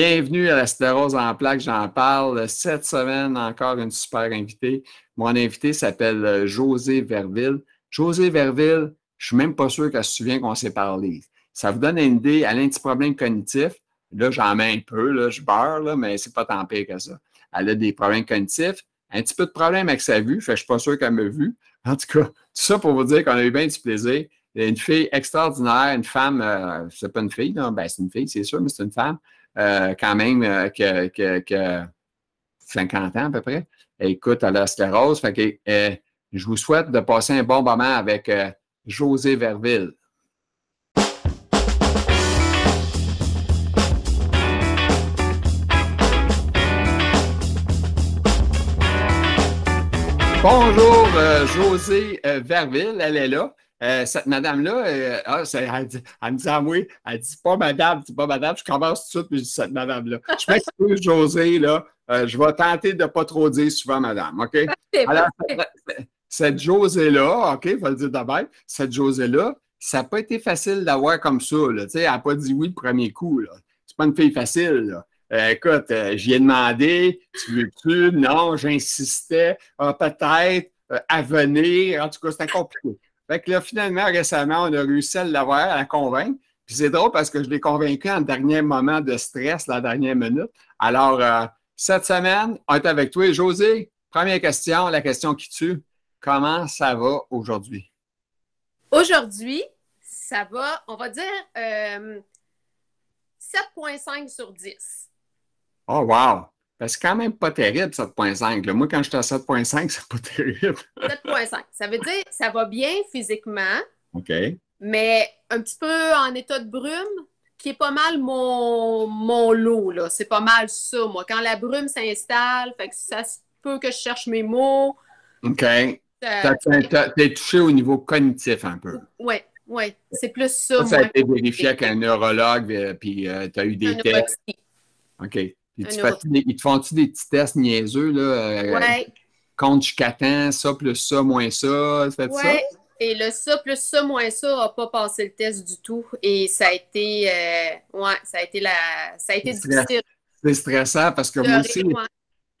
Bienvenue à la sclérose en plaques, j'en parle. Cette semaine, encore une super invitée. Mon invité s'appelle euh, José Verville. José Verville, je suis même pas sûr qu'elle se souvient qu'on s'est parlé. Ça vous donne une idée, elle a un petit problème cognitif. Là, j'en mets un peu, là, je beurre, là, mais c'est pas tant pire que ça. Elle a des problèmes cognitifs, un petit peu de problème avec sa vue, fait je suis pas sûr qu'elle m'a vu. En tout cas, tout ça pour vous dire qu'on a eu bien du plaisir. Une fille extraordinaire, une femme, euh, c'est pas une fille, non? Ben, c'est une fille, c'est sûr, mais c'est une femme euh, quand même euh, que, 50 ans à peu près. écoute, a la sclérose. Fait que, euh, je vous souhaite de passer un bon moment avec José Verville. Bonjour, José Verville, elle est là. Euh, cette madame-là, euh, ah, elle, me dit à moi, elle dit pas madame, c'est pas madame, je commence tout de suite, puis je dis cette madame-là. Je m'excuse, José, là, euh, je vais tenter de ne pas trop dire souvent madame, OK? Alors, cette José-là, OK, il faut le dire d'abord, cette José-là, ça n'a pas été facile d'avoir comme ça, là, tu sais, elle n'a pas dit oui le premier coup, là. C'est pas une fille facile, là. écoute, j'y ai demandé, tu veux-tu? Non, j'insistais, ah, peut-être, à venir, en tout cas, c'était compliqué. Fait que là, finalement, récemment, on a réussi à l'avoir, à la convaincre. Puis c'est drôle parce que je l'ai convaincu en dernier moment de stress, la dernière minute. Alors, euh, cette semaine, on est avec toi. José, première question, la question qui tue. Comment ça va aujourd'hui? Aujourd'hui, ça va, on va dire 7,5 euh, sur 10. Oh, wow! C'est quand même pas terrible, 7.5. Moi, quand j'étais à 7.5, c'est pas terrible. 7.5. Ça veut dire ça va bien physiquement. OK. Mais un petit peu en état de brume, qui est pas mal mon, mon lot. Là. C'est pas mal ça, moi. Quand la brume s'installe, fait que ça se peut que je cherche mes mots. OK. T'es touché au niveau cognitif un peu. Oui, oui. C'est plus ça. Ça, ça a été vérifié avec un neurologue, euh, puis euh, tu as eu des tests. OK. Ils te, font-tu des petits tests niaiseux, là? Euh, oui. Compte jusqu'à temps, ça plus ça, moins ça, fait ça? Et le ça plus ça, moins ça n'a pas passé le test du tout. Et ça a été, euh, ouais, ça a été la, ça a été difficile. C'est stressant parce que moi aussi,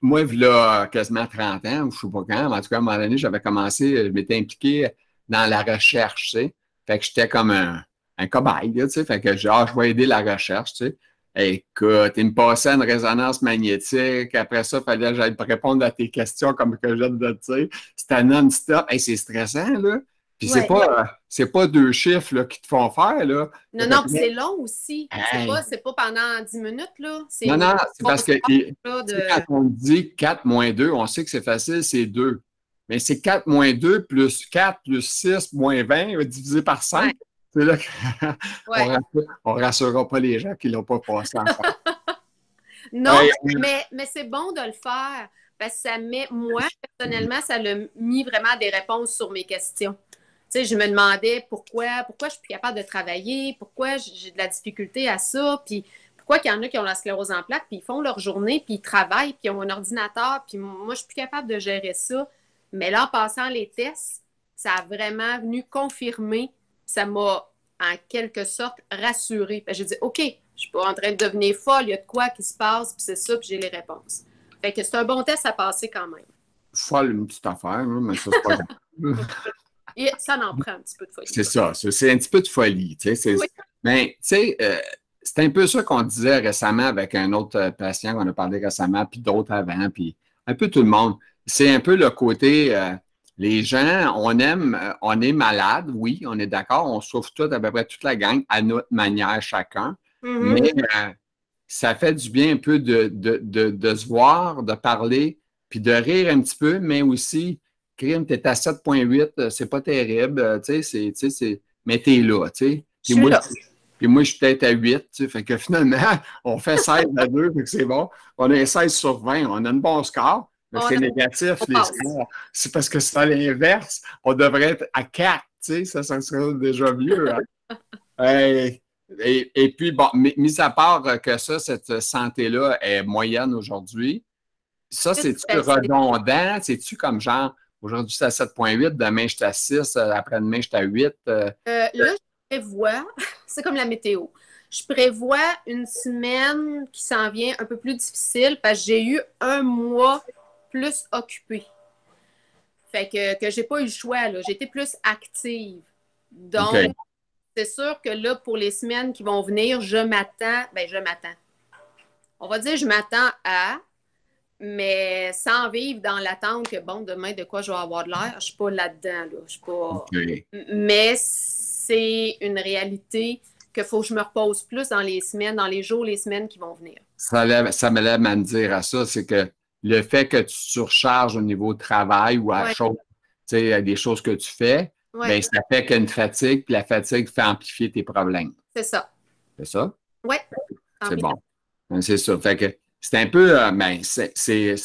moi, il y a quasiment 30 ans, ou je ne sais pas quand, mais en tout cas, à un moment donné, j'avais commencé, je m'étais impliqué dans la recherche, tu sais. Fait que j'étais comme un, un cobaye, tu sais. Fait que genre, je vais aider la recherche, tu sais. Écoute, il me passait une résonance magnétique. Après ça, il fallait que j'aille répondre à tes questions comme que je de te dire. C'était non-stop. c'est stressant, là. Puis c'est pas, pas deux chiffres là, qui te font faire, là. Non, non, c'est long aussi. C'est pas, pas pendant 10 minutes, là. Non, non, c'est parce que quand on dit 4 moins 2, on sait que c'est facile, c'est 2. Mais c'est 4 moins 2 plus 4 plus 6 moins 20 divisé par 5. C'est là qu'on ne rassurera pas les gens qui ne l'ont pas passé encore. non, mais, mais c'est bon de le faire parce que ça met, moi, personnellement, ça a mis vraiment des réponses sur mes questions. Tu sais, je me demandais pourquoi, pourquoi je suis plus capable de travailler, pourquoi j'ai de la difficulté à ça, puis pourquoi qu'il y en a qui ont la sclérose en plaques, puis ils font leur journée, puis ils travaillent, puis ils ont un ordinateur, puis moi, je suis plus capable de gérer ça. Mais là, en passant les tests, ça a vraiment venu confirmer ça m'a en quelque sorte rassurée. J'ai dit, OK, je ne suis pas en train de devenir folle, il y a de quoi qui se passe, puis c'est ça, puis j'ai les réponses. Fait que c'est un bon test à passer quand même. Folle, une petite affaire, mais ça, c'est pas grave. ça en prend un petit peu de folie. C'est ça, c'est un petit peu de folie. Tu sais, Mais, tu sais, euh, c'est un peu ça qu'on disait récemment avec un autre euh, patient qu'on a parlé récemment, puis d'autres avant, puis un peu tout le monde. C'est un peu le côté, euh, les gens, on aime, euh, on est malade, oui, on est d'accord, on souffre tout, à peu près toute la gang, à notre manière chacun. Mm-hmm. Mais euh, ça fait du bien un peu de, de, se voir, de parler, puis de rire un petit peu, mais aussi, Crime, t'es à 7.8, euh, c'est pas terrible, tu sais, c'est, mais t'es là, tu sais. Puis moi, puis moi, je suis peut-être à 8, tu sais, fait que finalement, on fait 16 à 2, fait que c'est bon. On est 16 sur 20, on a un bon score. Mais c'est négatif, les scores. C'est parce que c'est à l'inverse. On devrait être à 4, tu sais, ça, ça serait déjà mieux. Hein. et, puis, bon, mis à part que ça, cette santé-là est moyenne aujourd'hui, ça, c'est-tu redondant? C'est-tu comme genre, aujourd'hui, c'est à 7,8, demain, je suis à 6, après-demain, je suis à 8? Euh, là, je vois, c'est comme la météo. je prévois une semaine qui s'en vient un peu plus difficile parce que j'ai eu un mois plus occupé. Fait que, que j'ai pas eu le choix, là. Été plus active. Donc, c'est sûr que là, pour les semaines qui vont venir, je m'attends, ben je m'attends. On va dire je m'attends à, mais sans vivre dans l'attente que, bon, demain, de quoi je vais avoir de l'air, je suis pas là-dedans, là. Je suis pas... Mais c'est une réalité qu'il faut que je me repose plus dans les semaines, dans les jours, les semaines qui vont venir. Ça, ça me lève à me dire à ça, c'est que le fait que tu surcharges au niveau de travail ou à, des choses que tu fais, ben, ça fait qu'une fatigue, puis la fatigue fait amplifier tes problèmes. C'est ça. C'est ça? Oui. C'est bon. Ben, c'est ça. Fait que c'est un peu, euh, ben, c'est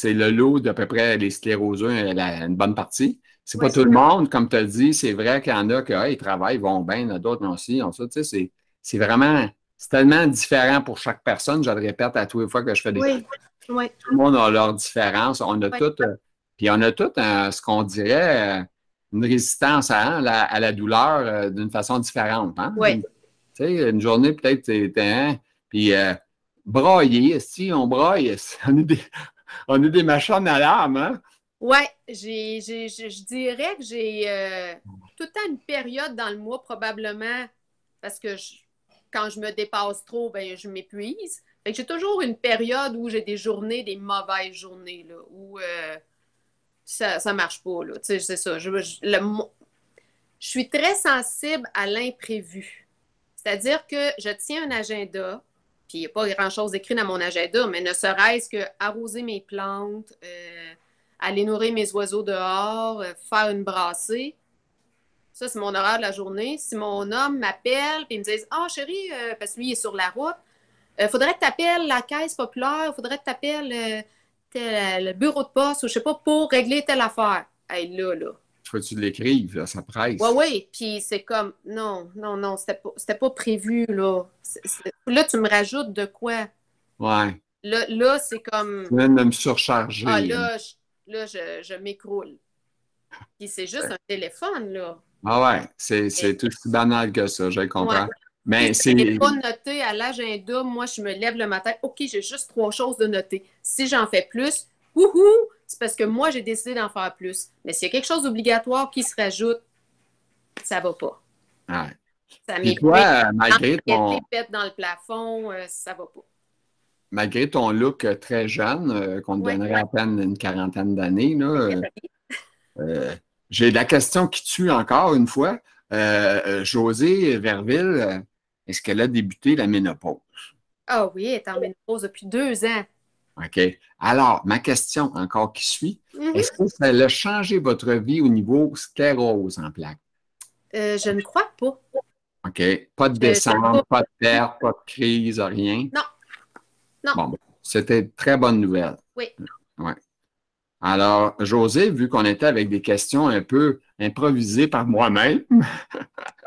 le lot d'à peu près les scléroseux, une bonne partie. C'est pas tout le monde, comme tu as dit, c'est vrai qu'il y en a qui ils travaillent, ils vont bien, d'autres aussi, ont ça. Tu sais, c'est vraiment, c'est tellement différent pour chaque personne. Je le répète à tous les fois que je fais des. Oui. Tout le monde a leur différence. On a tout, euh, puis on a tout ce qu'on dirait, euh, une résistance à, la, douleur d'une façon différente. Hein? Oui. Tu sais, une journée, peut-être, hein, puis broyer, si on broye, on est des, on est des machines à l'âme, hein? Oui, je dirais que j'ai euh, tout le temps une période dans le mois, probablement, parce que quand je me dépasse trop, ben, je m'épuise. J'ai toujours une période où j'ai des journées, des mauvaises journées, là, où euh, ça ne marche pas. C'est ça. Je, suis très sensible à l'imprévu. C'est-à-dire que je tiens un agenda, puis il n'y a pas grand-chose écrit dans mon agenda, mais ne serait-ce que arroser mes plantes, euh, aller nourrir mes oiseaux dehors, euh, faire une brassée. Ça, c'est mon horaire de la journée. Si mon homme m'appelle et me dit Ah, oh, chérie, parce que lui, il est sur la route, il faudrait que tu appelles la caisse populaire, il faudrait que tu appelles le bureau de poste ou je sais pas pour régler telle affaire. Hey, là, là faut que tu l'écrives, ça presse. Oui, oui. Puis c'est comme, non, non, non, c'était pas, pas prévu, là. là, tu me rajoutes de quoi? Ouais. Là, là c'est comme. Tu viens de me surcharger. Ah, là, je, là, je, je m'écroule. Puis c'est juste un téléphone, là. Ah ouais, c'est tout aussi banal que ça, je comprends. Mais c'est. pas noté à l'agenda. Moi, je me lève le matin. OK, j'ai juste trois choses de noter. Si j'en fais plus, wouhou, c'est parce que moi, j'ai décidé d'en faire plus. Mais s'il y a quelque chose d'obligatoire qui se rajoute, ça va pas. Ouais. Ça Et toi, malgré ton... dans le plafond, euh, ça va pas. Malgré ton look euh, très jeune, euh, qu'on te donnerait à peine une quarantaine d'années, j'ai la question qui tue encore une fois. Josée Verville, est-ce qu'elle a débuté la ménopause? Ah oui, elle est en ménopause depuis deux ans. OK. Alors, ma question encore qui suit, mhm. est-ce que ça a changé votre vie au niveau sclérose en plaques? Euh, je ne crois pas. OK. Pas de descente, pas de perte, pas de crise, rien? Non. Non. Bon, c'était une très bonne nouvelle. Oui. Ouais. Alors, José, vu qu'on était avec des questions un peu improvisées par moi-même,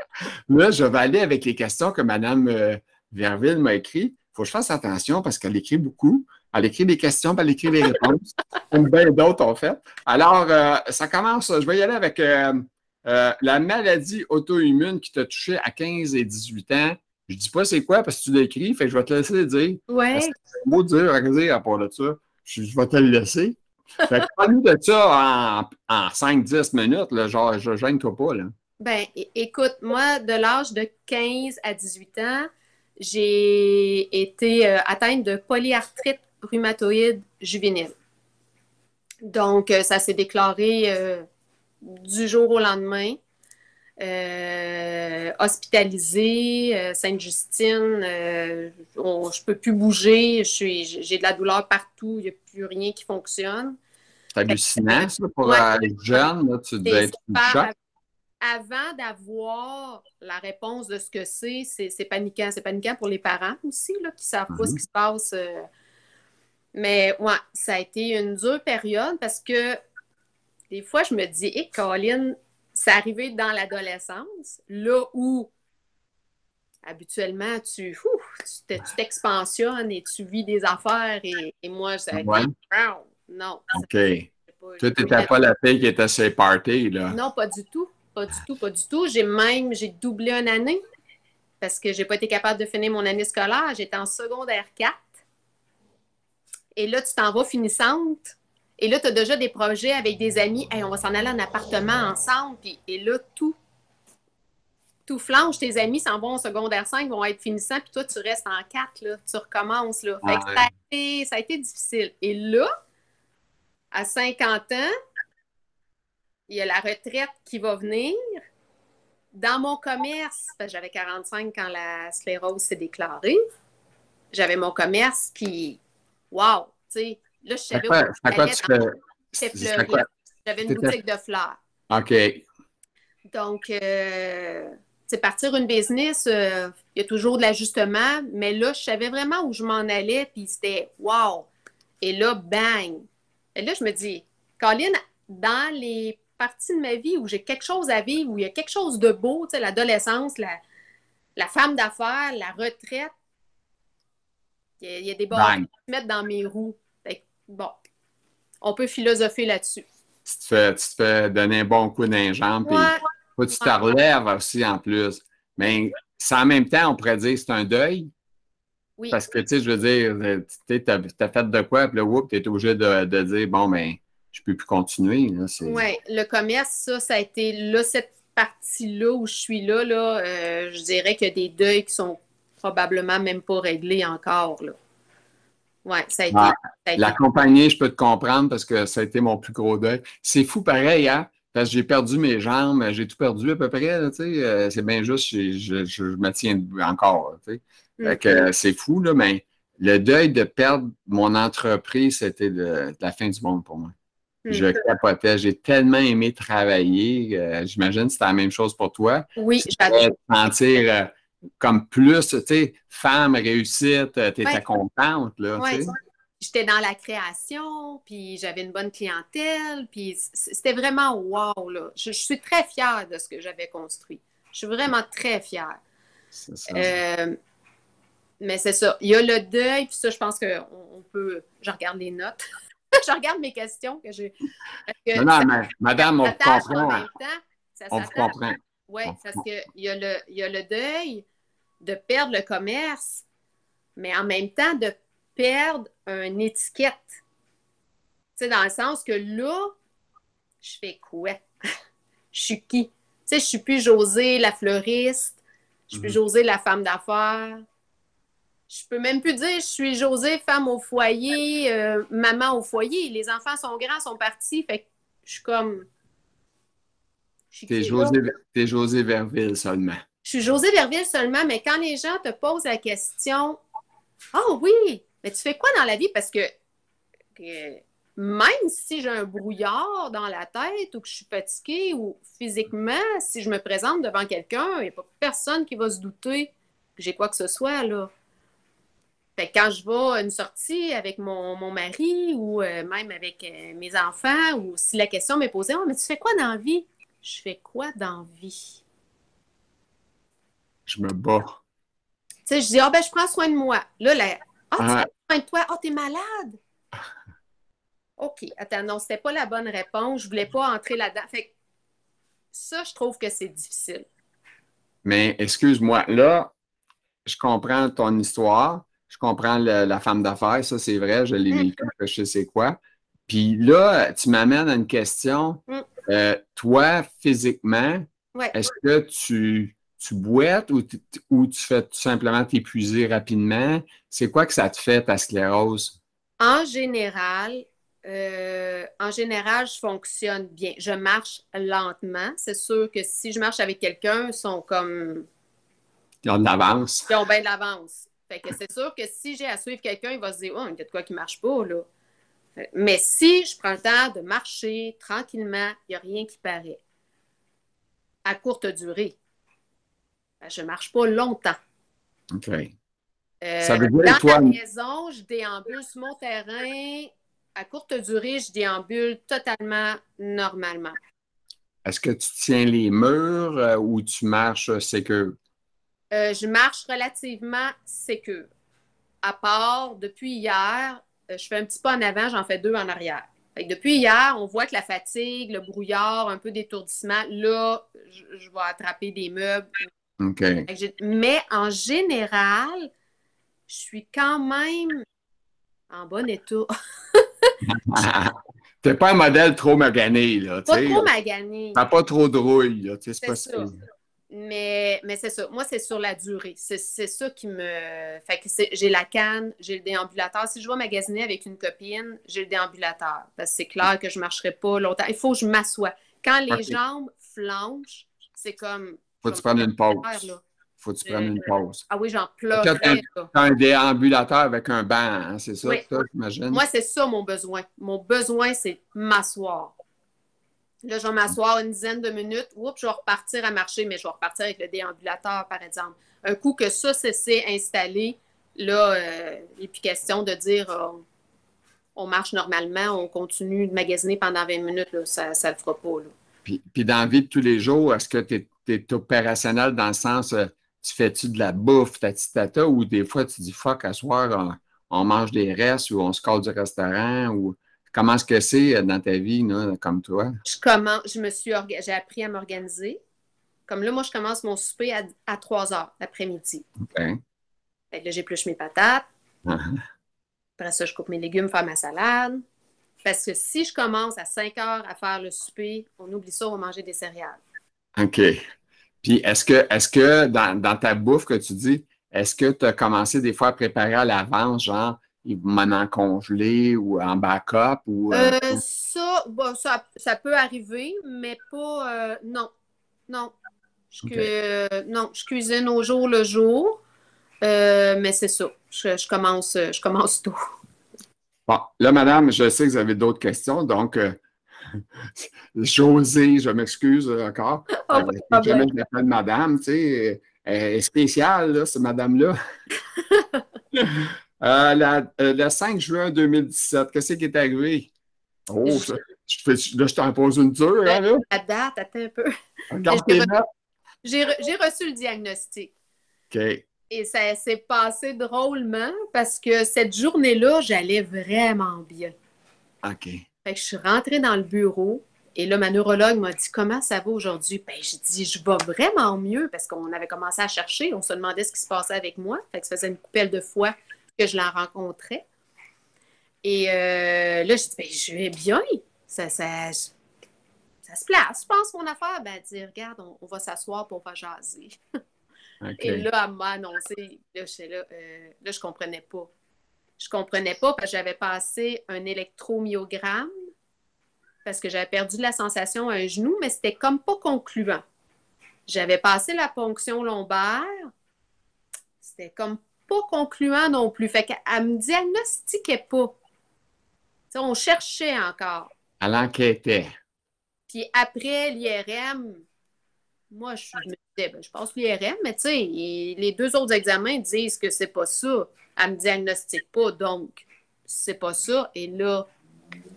là, je vais aller avec les questions que Mme euh, Verville m'a écrites. Il faut que je fasse attention parce qu'elle écrit beaucoup. Elle écrit des questions, puis elle écrit des réponses. Comme bien d'autres ont fait. Alors, euh, ça commence, je vais y aller avec euh, euh, la maladie auto-immune qui t'a touché à 15 et 18 ans. Je ne dis pas c'est quoi parce que tu l'écris, fait que je vais te laisser dire. Oui. C'est un mot dur à dire à part de ça. Je, vais te le laisser. Fait que parle-nous de ça en, en 5-10 minutes, là, genre, je gêne-toi pas. Là. Ben, écoute, moi, de l'âge de 15 à 18 ans, j'ai été atteinte de polyarthrite rhumatoïde juvénile. Donc, euh, ça s'est déclaré euh, du jour au lendemain. Euh, hospitalisée, Sainte-Justine, je ne peux plus bouger, j'ai de la douleur partout, il n'y a plus rien qui fonctionne. C'est hallucinant, ça, pour les jeunes, tu devais être choc. Avant d'avoir la réponse de ce que c'est, c'est paniquant. C'est paniquant pour les parents aussi, là, qui ne savent pas ce mhm. qui se passe mais ouais, ça a été une dure période parce que des fois, je me dis, hé, Colin, c'est arrivé dans l'adolescence, là où habituellement tu t'expansionnes et tu vis des affaires et, moi, ça a été non. OK. tu n'étais pas la fille qui était à ces parties, là. Non, pas du tout. Pas du tout, pas du tout. J'ai même, j'ai doublé une année. parce que je n'ai pas été capable de finir mon année scolaire. J'étais en secondaire 4. Et là, tu t'en vas finissante. Et là, tu as déjà des projets avec des amis. Hey, on va s'en aller en appartement ensemble. Puis, et là, tout, tout flanche. Tes amis s'en vont en secondaire 5, vont être finissants. Puis toi, tu restes en 4. Là. Tu recommences. Là. ça, a été, ça a été difficile. Et là, à 50 ans, il y a la retraite qui va venir. Dans mon commerce, j'avais 45 quand la sclérose s'est déclarée, j'avais mon commerce qui, wow, tu sais, là, je savais quoi, où quoi tu fais? J'avais une boutique de fleurs. OK. Donc, euh, c'est partir une business, euh, il y a toujours de l'ajustement, mais là, je savais vraiment où je m'en allais, puis c'était wow. Et là, bang. Et là, je me dis, Colin, dans les partie de ma vie où j'ai quelque chose à vivre, où il y a quelque chose de beau, tu sais, l'adolescence, la, la femme d'affaires, la retraite. Il y a, des bons qui se mettent dans mes roues. bon, on peut philosopher là-dessus. Tu te, fais, tu te fais donner un bon coup d'un jambe, puis tu te relèves aussi en plus. Mais en même temps, on pourrait dire que c'est un deuil. Oui. Parce que, tu sais, je veux dire, tu as, fait de quoi, puis là, tu es obligé de, de dire, bon, ben, je peux plus continuer. Oui, le commerce, ça, ça a été là, cette partie-là où je suis là, là euh, je dirais qu'il y a des deuils qui sont probablement même pas réglés encore. Là. Ouais, ça a été. Ah, la compagnie, je peux te comprendre parce que ça a été mon plus gros deuil. C'est fou pareil, hein? Parce que j'ai perdu mes jambes, j'ai tout perdu à peu près, euh, c'est bien juste, je, je, me tiens encore, tu mm. c'est fou, là, mais le deuil de perdre mon entreprise, c'était la fin du monde pour moi. Je hmm. capotais. J'ai tellement aimé travailler. Euh, j'imagine que c'était la même chose pour toi. Oui, j'adore. sentir euh, comme plus, tu sais, femme, réussite, euh, tu étais contente, là. J'étais dans la création, puis j'avais une bonne clientèle, puis c'était vraiment wow, là. Je, suis très fière de ce que j'avais construit. Je suis vraiment très fière. mais c'est ça. Il y a le deuil, puis ça, je pense qu'on peut. Je regarde les notes. je regarde mes questions que j'ai. Non, non, mais madame, on vous comprend. on vous comprend. Oui, parce qu'il y, a le, y a le deuil de perdre le commerce, mais en même temps de perdre une étiquette. Tu sais, dans le sens que là, je fais quoi? je suis qui? Tu sais, je suis plus Josée la fleuriste, je suis plus mhm. Josée la femme d'affaires, je peux même plus dire je suis José, femme au foyer, euh, maman au foyer. Les enfants sont grands, sont partis. Fait que je suis comme. T'es José, es José Verville seulement. Je suis José Verville seulement, mais quand les gens te posent la question Oh oui, mais tu fais quoi dans la vie? Parce que, même si j'ai un brouillard dans la tête ou que je suis fatiguée ou physiquement, si je me présente devant quelqu'un, il n'y a pas personne qui va se douter que j'ai quoi que ce soit là. Fait quand je vais à une sortie avec mon, mari ou euh, même avec euh, mes enfants, ou si la question m'est posée, oh, mais tu fais quoi dans la vie? Je fais quoi dans la vie? Je me bats. Tu sais, je dis, ah ben, je prends soin de moi. Là, là, ah, tu prends soin de toi? Ah, oh, t'es malade? OK, attends, non, c'était pas la bonne réponse. Je voulais pas entrer là-dedans. Fait ça, je trouve que c'est difficile. Mais excuse-moi, là, je comprends ton histoire, je comprends la femme d'affaires, ça c'est vrai, je l'ai mm. vécu, je sais c'est quoi. Puis là, tu m'amènes à une question. Mm. Euh, toi, physiquement, est-ce que tu, tu boites ou, ou tu fais tout simplement t'épuiser rapidement? C'est quoi que ça te fait, ta sclérose? En général, euh, en général, je fonctionne bien. Je marche lentement. C'est sûr que si je marche avec quelqu'un, ils sont comme. Ils ont de l'avance. Ils ont bien de l'avance. Fait que c'est sûr que si j'ai à suivre quelqu'un, il va se dire Oh, il y a de quoi qui ne marche pas, là. Mais si je prends le temps de marcher tranquillement, il n'y a rien qui paraît. À courte durée. Ben, je ne marche pas longtemps. OK. Euh, Ça veut dire, dans toi... la maison, je déambule sur mon terrain. À courte durée, je déambule totalement normalement. Est-ce que tu tiens les murs euh, ou tu marches euh, sécure? Euh, je marche relativement sécure. À part, depuis hier, euh, je fais un petit pas en avant, j'en fais deux en arrière. depuis hier, on voit que la fatigue, le brouillard, un peu d'étourdissement, là, je, vais attraper des meubles. Mais en général, je suis quand même en bon état. T'es pas un modèle trop magané, là. Pas trop magané. T'as pas trop de rouille, là. C'est pas ça. Mais, mais c'est ça. Moi, c'est sur la durée. C'est ça qui me. Fait que j'ai la canne, j'ai le déambulateur. Si je vais magasiner avec une copine, j'ai le déambulateur. Parce que c'est clair que je ne marcherai pas longtemps. Il faut que je m'assoie. Quand les jambes flanchent, c'est comme. Faut que tu prennes une pause. Faut que tu prennes une pause. Ah oui, j'en pleure. Tu un déambulateur avec un banc, hein, c'est ça, j'imagine? Moi, c'est ça mon besoin. Mon besoin, c'est m'asseoir. Là, je vais m'asseoir une dizaine de minutes. Oups, je vais repartir à marcher, mais je vais repartir avec le déambulateur, par exemple. Un coup que ça, c'est installé, là, euh, il plus question de dire euh, on marche normalement, on continue de magasiner pendant 20 minutes. ça ne le fera pas. Puis, puis, dans la vie de tous les jours, est-ce que tu es, opérationnel dans le sens, euh, tu fais-tu de la bouffe, tata, ou des fois tu dis fuck, à soir, on, mange des restes ou on se colle du restaurant ou. Comment est-ce que c'est euh, dans ta vie, comme toi? Je commence, je me suis j'ai appris à m'organiser. Comme là, moi, je commence mon souper à, 3 heures l'après-midi. OK. Fait que là, j'épluche mes patates. Uh-huh. Après ça, je coupe mes légumes, faire ma salade. Parce que si je commence à 5 heures à faire le souper, on oublie ça, on va manger des céréales. OK. Puis est-ce que, est-ce que dans, dans, ta bouffe que tu dis, est-ce que tu as commencé des fois à préparer à l'avance, genre maintenant congelé ou en backup? Ou, euh, euh, ça, ça, ça, peut arriver, mais pas. Euh, non. Non. Je, non, je cuisine au jour le jour, mais c'est ça. Je, commence, je commence tôt. Bon, là, madame, je sais que vous avez d'autres questions, donc. José, je m'excuse encore. Oh, jamais je l'appelle madame, tu sais, elle est spéciale, là, cette madame-là. Euh, euh, le 5 juin 2017, qu'est-ce qui est arrivé? Oh, je, là, je t'en pose une dure, hein, là? La date, attends un peu. J'ai reçu le diagnostic. OK. Et ça s'est passé drôlement parce que cette journée-là, j'allais vraiment bien. OK. Fait que je suis rentrée dans le bureau et là, ma neurologue m'a dit Comment ça va aujourd'hui? Ben, j'ai dit Je vais vraiment mieux parce qu'on avait commencé à chercher, on se demandait ce qui se passait avec moi. Fait que ça faisait une coupelle de fois que je la rencontrais. Et euh, là, je dis, ben, je vais bien. Ça, ça, ça se place. Je pense mon affaire, ben, dire, regarde, on, va s'asseoir pour pas jaser. Et là, elle m'a annoncé, là, je, là, euh, là, je comprenais pas. Je comprenais pas parce que j'avais passé un électromyogramme parce que j'avais perdu la sensation à un genou, mais c'était comme pas concluant. J'avais passé la ponction lombaire, c'était comme pas concluant non plus. Fait qu'elle me diagnostiquait pas. on cherchait encore. Elle enquêtait. Puis après l'IRM, moi, je, me disais, ben, je pense l'IRM, mais tu sais, les deux autres examens disent que c'est pas ça. Elle me diagnostique pas, donc c'est pas ça. Et là,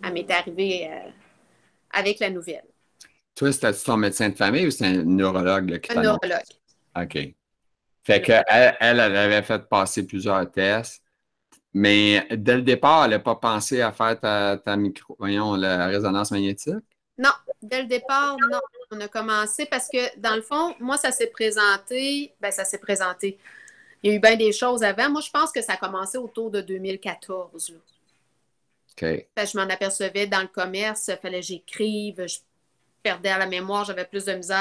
elle m'est arrivée euh, avec la nouvelle. Toi, c'était ton médecin de famille ou c'est un neurologue qui Un neurologue. OK. Fait qu'elle, elle, elle avait fait passer plusieurs tests, mais dès le départ, elle n'a pas pensé à faire ta, micro, voyons, la résonance magnétique? Non, dès le départ, non. On a commencé parce que, dans le fond, moi, ça s'est présenté, ben ça s'est présenté. Il y a eu bien des choses avant. Moi, je pense que ça a commencé autour de 2014. Là. OK. je m'en apercevais dans le commerce, il fallait que j'écrive, je perdais à la mémoire, j'avais plus de misère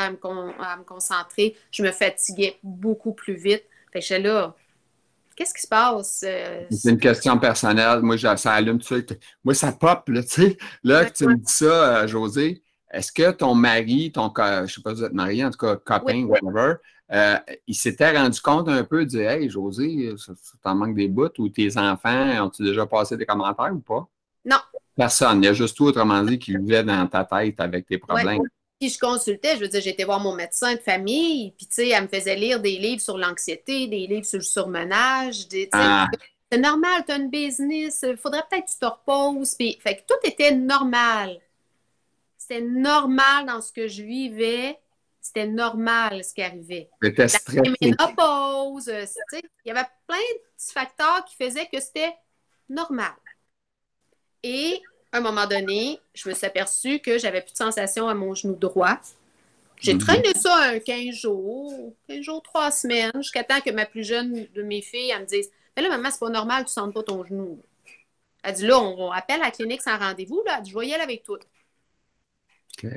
à me, concentrer, je me fatiguais beaucoup plus vite. Fait que j'étais là, qu'est-ce qui se passe? Euh, c'est une question personnelle. Moi, ça allume tout de suite. Moi, ça pop, là, tu sais. Là, que tu me dis ça, euh, José, est-ce que ton mari, ton, je ne sais pas si vous êtes marié, en tout cas, copain, whatever, euh, il s'était rendu compte un peu, de hey, José, t'en manque des bouts, ou tes enfants ont-ils déjà passé des commentaires ou pas? Non, Personne. Il y a juste tout, autrement dit, qui vivait dans ta tête avec tes problèmes. Puis je consultais, je veux dire, j'étais voir mon médecin de famille, puis tu sais, elle me faisait lire des livres sur l'anxiété, des livres sur le surmenage. Ah. C'est normal, tu as une business, il faudrait peut-être que tu te reposes. Puis, fait que tout était normal. C'était normal dans ce que je vivais. C'était normal ce qui arrivait. C'était stressé. Ménopause, il y avait plein de petits facteurs qui faisaient que c'était normal. Et à un moment donné, je me suis aperçue que j'avais plus de sensation à mon genou droit. J'ai mhm. traîné ça un 15 jours, 15 jours, 3 semaines, jusqu'à temps que ma plus jeune de mes filles, elle me dise Mais là, maman, c'est pas normal, tu sens pas ton genou. Elle dit là, on, appelle à la clinique sans rendez-vous. Là. Elle dit, je vais y aller avec toi. OK.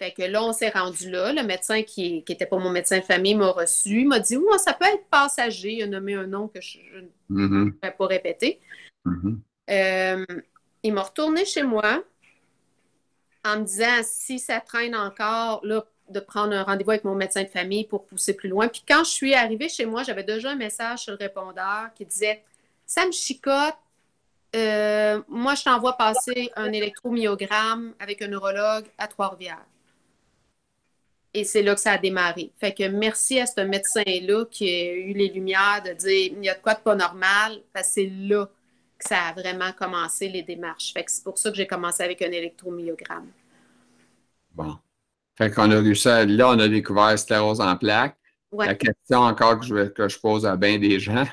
Fait que là, on s'est rendu là. Le médecin qui n'était pas mon médecin de famille m'a reçu. Il m'a dit Oui, ça peut être passager. Il a nommé un nom que je, ne vais pas répéter. Mm-hmm. Euh, il m'a retourné chez moi en me disant si ça traîne encore, là, de prendre un rendez-vous avec mon médecin de famille pour pousser plus loin. Puis quand je suis arrivée chez moi, j'avais déjà un message sur le répondeur qui disait Ça me chicote, euh, moi, je t'envoie passer un électromyogramme avec un neurologue à Trois-Rivières. Et c'est là que ça a démarré. Fait que merci à ce médecin-là qui a eu les lumières de dire il y a de quoi de pas normal. c'est là que ça a vraiment commencé les démarches. Fait que c'est pour ça que j'ai commencé avec un électromyogramme. Bon. Fait qu'on a réussi à, là, on a découvert sclérose en plaques. La question encore que je, que je pose à bien des gens,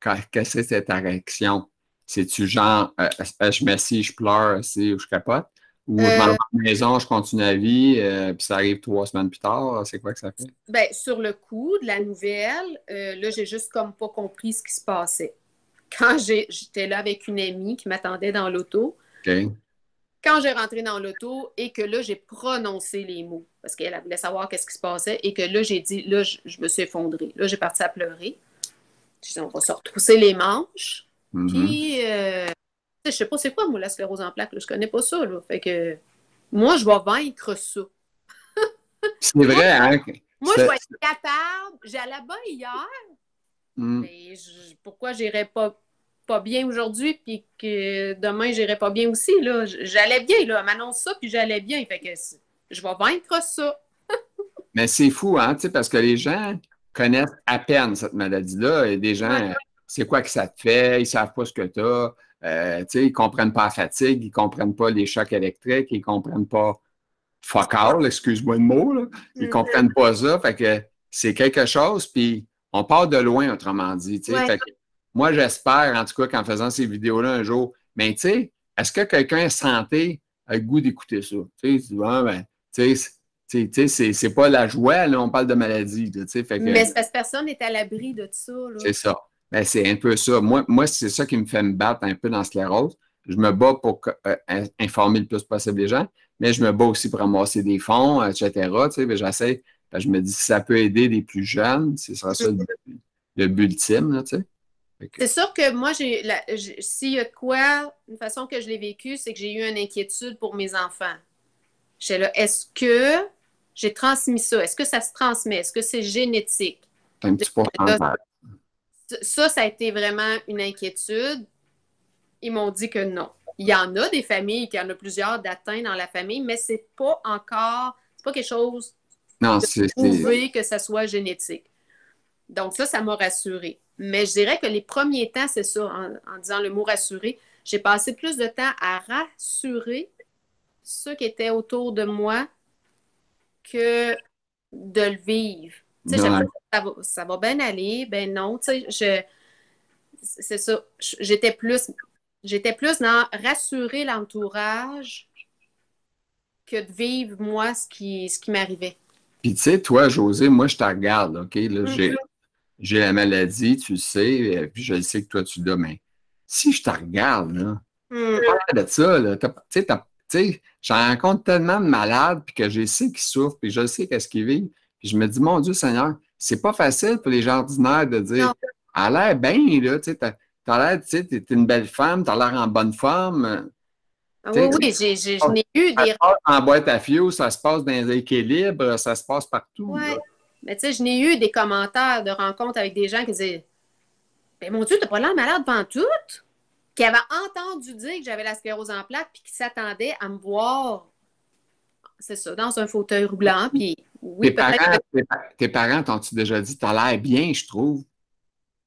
qu'est-ce que c'est ta réaction? C'est-tu genre, euh, euh, je m'assieds, je pleure, c'est ou je capote? Ou je m'en euh, vais à la maison, je continue la vie, puis ça arrive trois semaines plus tard, c'est quoi que ça fait? Bien, sur le coup de la nouvelle, là, j'ai juste comme pas compris ce qui se passait. Quand j'étais là avec une amie qui m'attendait dans l'auto, quand j'ai rentré dans l'auto et que là, j'ai prononcé les mots, parce qu'elle voulait savoir qu'est-ce qui se passait, et que là, j'ai dit, là, je, me suis effondrée. Là, j'ai parti à pleurer. Je dit, on va se retrousser les manches. Mm-hmm. Puis, euh, je sais pas c'est quoi, moi, la sclérose en plaques. Je connais pas ça. Là. Fait que moi, je vais vaincre ça. c'est vrai, hein? Moi, je vais être capable. J'allais bien hier. Mm. Mais pourquoi j'irais pas, pas bien aujourd'hui, puis que demain, j'irais pas bien aussi? Là? J'allais bien, là. Elle m'annonce ça, puis j'allais bien. Fait que je vais vaincre ça. Mais c'est fou, hein, parce que les gens connaissent à peine cette maladie-là. Et des gens, c'est quoi que ça te fait, ils ne savent pas ce que tu as. Euh, ils ne comprennent pas la fatigue, ils ne comprennent pas les chocs électriques, ils ne comprennent pas fuck all, excuse-moi le mot. Là. Ils ne mm-hmm. comprennent pas ça. Fait que c'est quelque chose, puis on part de loin, autrement dit. moi, j'espère, en tout cas, qu'en faisant ces vidéos-là un jour, mais tu sais, est-ce que quelqu'un santé a le goût d'écouter ça? Tu sais, ben, c'est pas la joie, là, on parle de maladie. Fait mais parce que personne n'est à l'abri de ça. C'est ça. Ben, c'est un peu ça. Moi, moi c'est ça qui me fait me battre un peu dans sclérose. Je me bats pour euh, informer le plus possible les gens, mais je me bats aussi pour ramasser des fonds, etc. Tu sais, ben, j'essaie, je me dis si ça peut aider les plus jeunes, ce sera ça le, but ultime. Tu sais. C'est sûr que moi, j'ai s'il y a quoi, une façon que je l'ai vécu, c'est que j'ai eu une inquiétude pour mes enfants. J'étais là, est-ce que j'ai transmis ça? Est-ce que ça se transmet? Est-ce que c'est génétique? Un petit ça, ça a été vraiment une inquiétude. Ils m'ont dit que non. Il y en a des familles, qui en a plusieurs d'atteints dans la famille, mais c'est pas encore, c'est pas quelque chose non, de prouvé que ça soit génétique. Donc ça, ça m'a rassurée. Mais je dirais que les premiers temps, c'est ça, en, disant le mot rassurer, j'ai passé plus de temps à rassurer ceux qui étaient autour de moi que de le vivre ça va, bien aller. Ben non, tu sais, je, c'est ça. J'étais plus, j'étais plus dans rassurer l'entourage que de vivre moi ce qui, ce qui m'arrivait. Puis tu sais, toi, José, moi, je te regarde, OK? Mm-hmm. j'ai, la maladie, tu le sais, puis je le sais que toi, tu l'as, mais si je te regarde, là, mm. de ça, là, tu sais, j'en rencontre tellement de malades, puis que je sais qu'ils souffrent, puis je sais qu'est-ce qu'ils vivent. Puis je me dis, mon Dieu Seigneur, c'est pas facile pour les gens ordinaires de dire, elle a l'air bien, là, tu sais, t'as l'air, tu sais, t'es une belle femme, t'as l'air en bonne forme. Ah oui, oui, j'ai eu des. Ça passe en boîte à fioul, ça se passe dans les équilibres, ça se passe partout. Oui. Mais tu sais, je n'ai eu des commentaires de rencontres avec des gens qui disaient Ben mon Dieu, t'as pas l'air malade pendant tout? Qui avaient entendu dire que j'avais la sclérose en plaques puis qui s'attendaient à me voir, c'est ça, dans un fauteuil roulant. Puis tes, parents, tes, parents t'ont-tu déjà dit, t'as l'air bien, je trouve?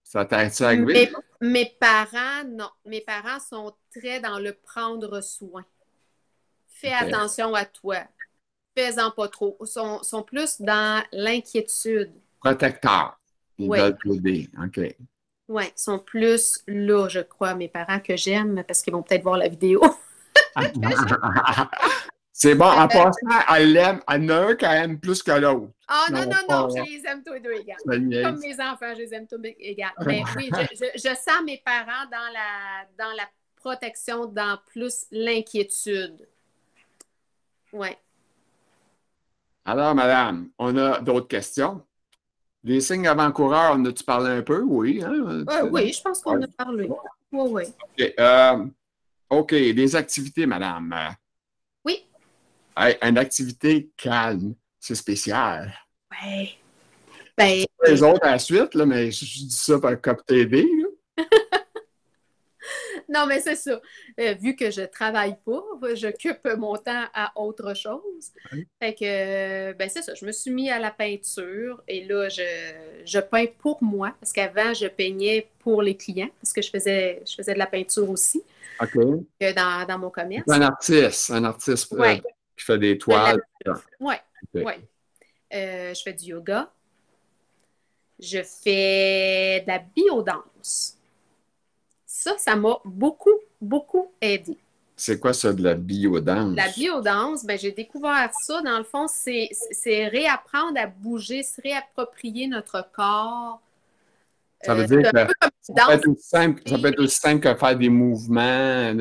Ça arrivé? Mes, parents, non. Mes parents sont très dans le prendre soin. Fais attention à toi. Fais-en pas trop. Ils sont, sont, plus dans l'inquiétude. Protecteur. Ils veulent t'aider. OK. Oui, ils sont plus là, je crois, mes parents que j'aime, parce qu'ils vont peut-être voir la vidéo. C'est bon, en passant, elle l'aime, elle en a un qu'elle aime plus que l'autre. Ah non, non, non, je les aime tous les deux égales. Comme mes enfants, je les aime tous égales. Mais oui, je, je, sens mes parents dans la, dans la protection, dans plus l'inquiétude. Oui. Alors, madame, on a d'autres questions? Les signes avant-coureurs, on a-tu parlé un peu? Oui. Hein? Euh, oui, je pense qu'on a parlé. Oui, oui. OK. Euh, OK. Les activités, madame. Une activité calme, c'est spécial. Oui. Ben, les autres à la suite, là, mais je, dis ça par COP TV. non, mais c'est ça. Euh, vu que je travaille pas, j'occupe mon temps à autre chose. Fait que, ben c'est ça. Je me suis mis à la peinture et là, je, peins pour moi parce qu'avant, je peignais pour les clients parce que je faisais, je faisais de la peinture aussi. OK. Dans, dans, mon commerce. Un artiste, un artiste euh, qui fait des toiles. Oui, oui. Euh, je fais du yoga. Je fais de la biodance. Ça, ça m'a beaucoup, beaucoup aidé. C'est quoi ça de la biodance? La biodance, ben, j'ai découvert ça. Dans le fond, c'est réapprendre à bouger, se réapproprier notre corps. Ça veut dire que ça peut, être aussi simple, ça peut être aussi simple que faire des mouvements.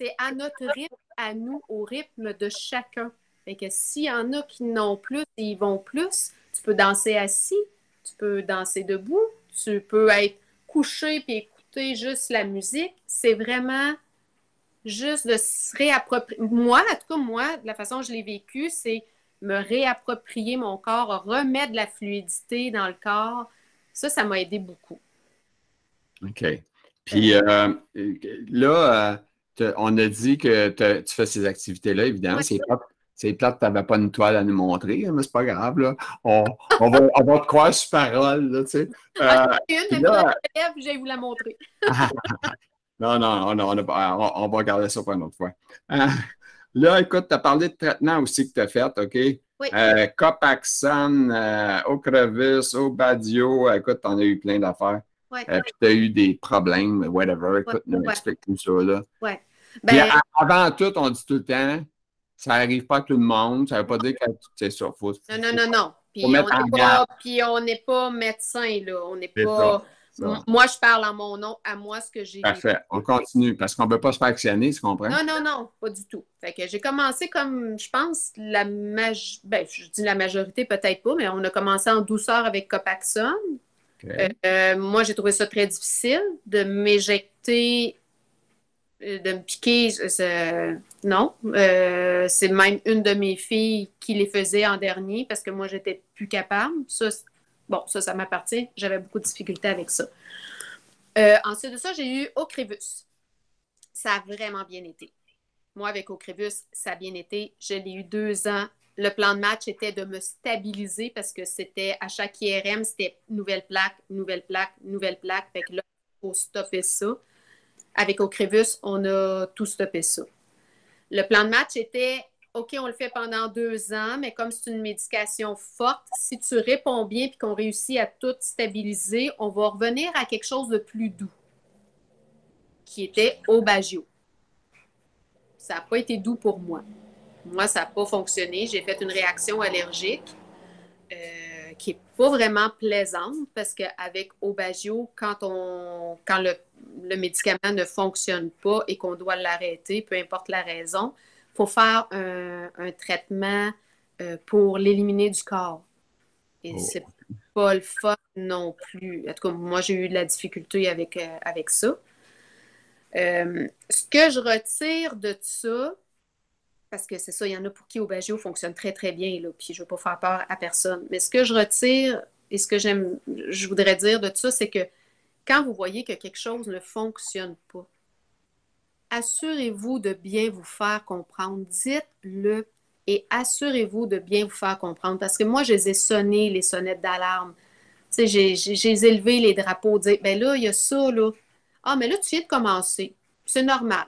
C'est à notre rythme, à nous, au rythme de chacun. Fait que s'il y en a qui n'ont plus et ils vont plus, tu peux danser assis, tu peux danser debout, tu peux être couché puis écouter juste la musique. C'est vraiment juste de se réapproprier. Moi, en tout cas, moi, de la façon dont je l'ai vécu, c'est me réapproprier mon corps, remettre de la fluidité dans le corps. Ça, ça m'a aidé beaucoup. OK. Puis euh, là, euh, on a dit que tu fais ces activités-là, évidemment. c'est c'est plate, tu n'avais pas une toile à nous montrer, mais c'est pas grave. Là. On, on, va, on va te croire sur parole. Là, tu sais. Ah, euh, une, mais là... je vais vous la montrer. non, non, non on, on, va regarder ça pour une autre fois. Euh, là, écoute, tu as parlé de traitement aussi que tu as fait, OK? Oui. Euh, Copaxon, euh, Ocrevus, Obadio, écoute, tu en as eu plein d'affaires. Oui. Euh, puis tu as eu des problèmes, whatever. Écoute, nous explique tout ça. Là. Oui. Ben... avant tout, on dit tout le temps, ça n'arrive pas à tout le monde. Ça ne veut pas dire que c'est ça. Faut, non, non, non, non. Puis on n'est pas, médecin, là. On n'est pas. Moi, je parle en mon nom, à moi, ce que j'ai. Parfait. On continue parce qu'on ne peut pas se faire actionner, tu comprends? Non, non, non, pas du tout. Fait que j'ai commencé comme, je pense, la majorité, ben, je dis la majorité, peut-être pas, mais on a commencé en douceur avec Copaxone. Euh, moi, j'ai trouvé ça très difficile de m'éjecter euh, de me piquer, non. Euh, c'est même une de mes filles qui les faisait en dernier parce que moi, j'étais plus capable. Ça, bon, ça, ça m'appartient. J'avais beaucoup de difficultés avec ça. Euh, ensuite de ça, j'ai eu Ocrevus. Ça a vraiment bien été. Moi, avec Ocrevus, ça a bien été. Je l'ai eu deux ans. Le plan de match était de me stabiliser parce que c'était à chaque IRM, c'était nouvelle plaque, nouvelle plaque, nouvelle plaque. Fait que là, il faut stopper ça. Avec Ocrevus, on a tout stoppé ça. Le plan de match était OK, on le fait pendant deux ans, mais comme c'est une médication forte, si tu réponds bien et qu'on réussit à tout stabiliser, on va revenir à quelque chose de plus doux, qui était Obagio. Ça n'a pas été doux pour moi. Moi, ça n'a pas fonctionné. J'ai fait une réaction allergique. Euh, qui n'est pas vraiment plaisante parce qu'avec Obagio, quand, on, quand le, médicament ne fonctionne pas et qu'on doit l'arrêter, peu importe la raison, il faut faire un, traitement euh, pour l'éliminer du corps. Et oh. c'est pas le fun non plus. En tout cas, moi, j'ai eu de la difficulté avec, euh, avec ça. Euh, ce que je retire de ça, parce que c'est ça, il y en a pour qui Aubagio fonctionne très, très bien, là, puis je ne veux pas faire peur à personne. Mais ce que je retire et ce que j'aime, je voudrais dire de tout ça, c'est que quand vous voyez que quelque chose ne fonctionne pas, assurez-vous de bien vous faire comprendre. Dites-le et assurez-vous de bien vous faire comprendre. Parce que moi, je les ai sonnés, les sonnettes d'alarme. J'ai élevé les drapeaux, dire, ben là, il y a ça, là. Ah, mais là, tu viens de commencer. C'est normal.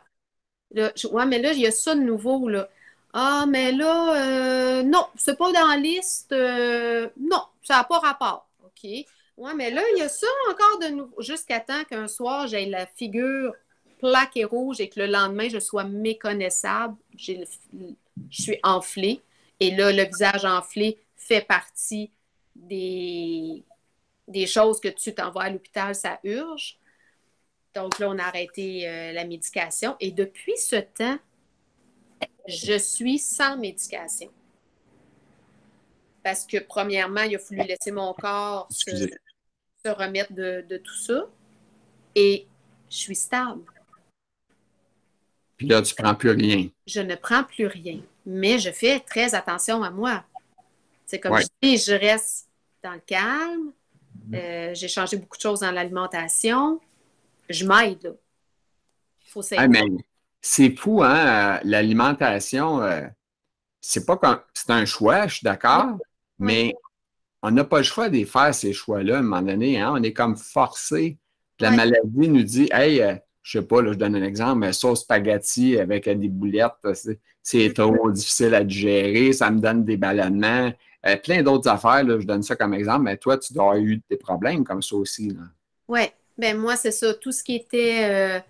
Là, ouais, mais là, il y a ça de nouveau, là. Ah, mais là, euh, non, c'est pas dans la liste. Euh, non, ça n'a pas rapport. OK? Ouais, mais là, il y a ça encore de nouveau. Jusqu'à temps qu'un soir, j'ai la figure plaquée rouge et que le lendemain, je sois méconnaissable. Je suis enflée. Et là, le visage enflé fait partie des, des choses que tu t'envoies à l'hôpital, ça urge. Donc là, on a arrêté euh, la médication. Et depuis ce temps, je suis sans médication. Parce que, premièrement, il a fallu laisser mon corps se, remettre de, tout ça. Et je suis stable. Puis là, tu ne prends plus rien. Je ne prends plus rien. Mais je fais très attention à moi. C'est comme je dis, je reste dans le calme. Euh, j'ai changé beaucoup de choses dans l'alimentation. Je m'aide. Il faut ah, c'est fou, hein? L'alimentation, euh, c'est pas comme. C'est un choix, je suis d'accord, mais on n'a pas le choix de faire ces choix-là à un moment donné. Hein? On est comme forcé. La maladie nous dit Hey, je je sais pas, là, je donne un exemple, mais sauce spaghetti avec des boulettes, c'est trop difficile à digérer, ça me donne des ballonnements. Euh, plein d'autres affaires, je donne ça comme exemple, mais toi, tu dois avoir eu des problèmes comme ça aussi. Oui, ben moi, c'est ça. Tout ce qui était euh,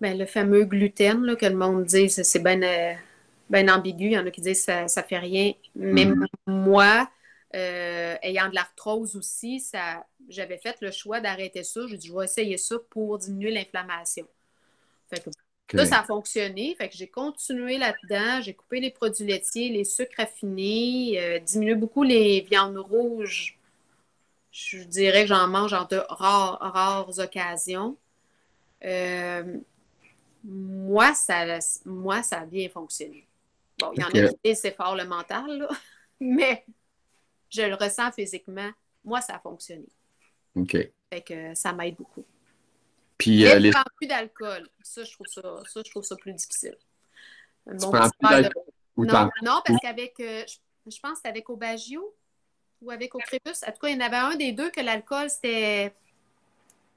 ben, le fameux gluten, là, que le monde dit, c'est bien euh, ben ambigu. Il y en a qui disent que ça ne fait rien. Mais mm-hmm. moi, ayant de l'arthrose aussi, ça, j'avais fait le choix d'arrêter ça. J'ai dit, je vais essayer ça pour diminuer l'inflammation. Fait que ça, ça a fonctionné. Fait que j'ai continué là-dedans. J'ai coupé les produits laitiers, les sucres raffinés, euh, diminué beaucoup les viandes rouges. Je dirais que j'en mange en de rares, rares occasions. Euh, moi, ça, moi, ça a bien fonctionné. Bon, il y en a qui c'est fort le mental, mais je le ressens physiquement. Moi, ça a fonctionné. OK. Fait que ça m'aide beaucoup. Puis, euh, les... plus d'alcool. Ça je, trouve ça, ça, je trouve ça plus difficile. Tu plus d'alcool? Non, non, parce qu'avec, euh, je, pense que c'était avec Aubagio ou avec Ocrépus. En tout cas, il y en avait un des deux que l'alcool, c'était.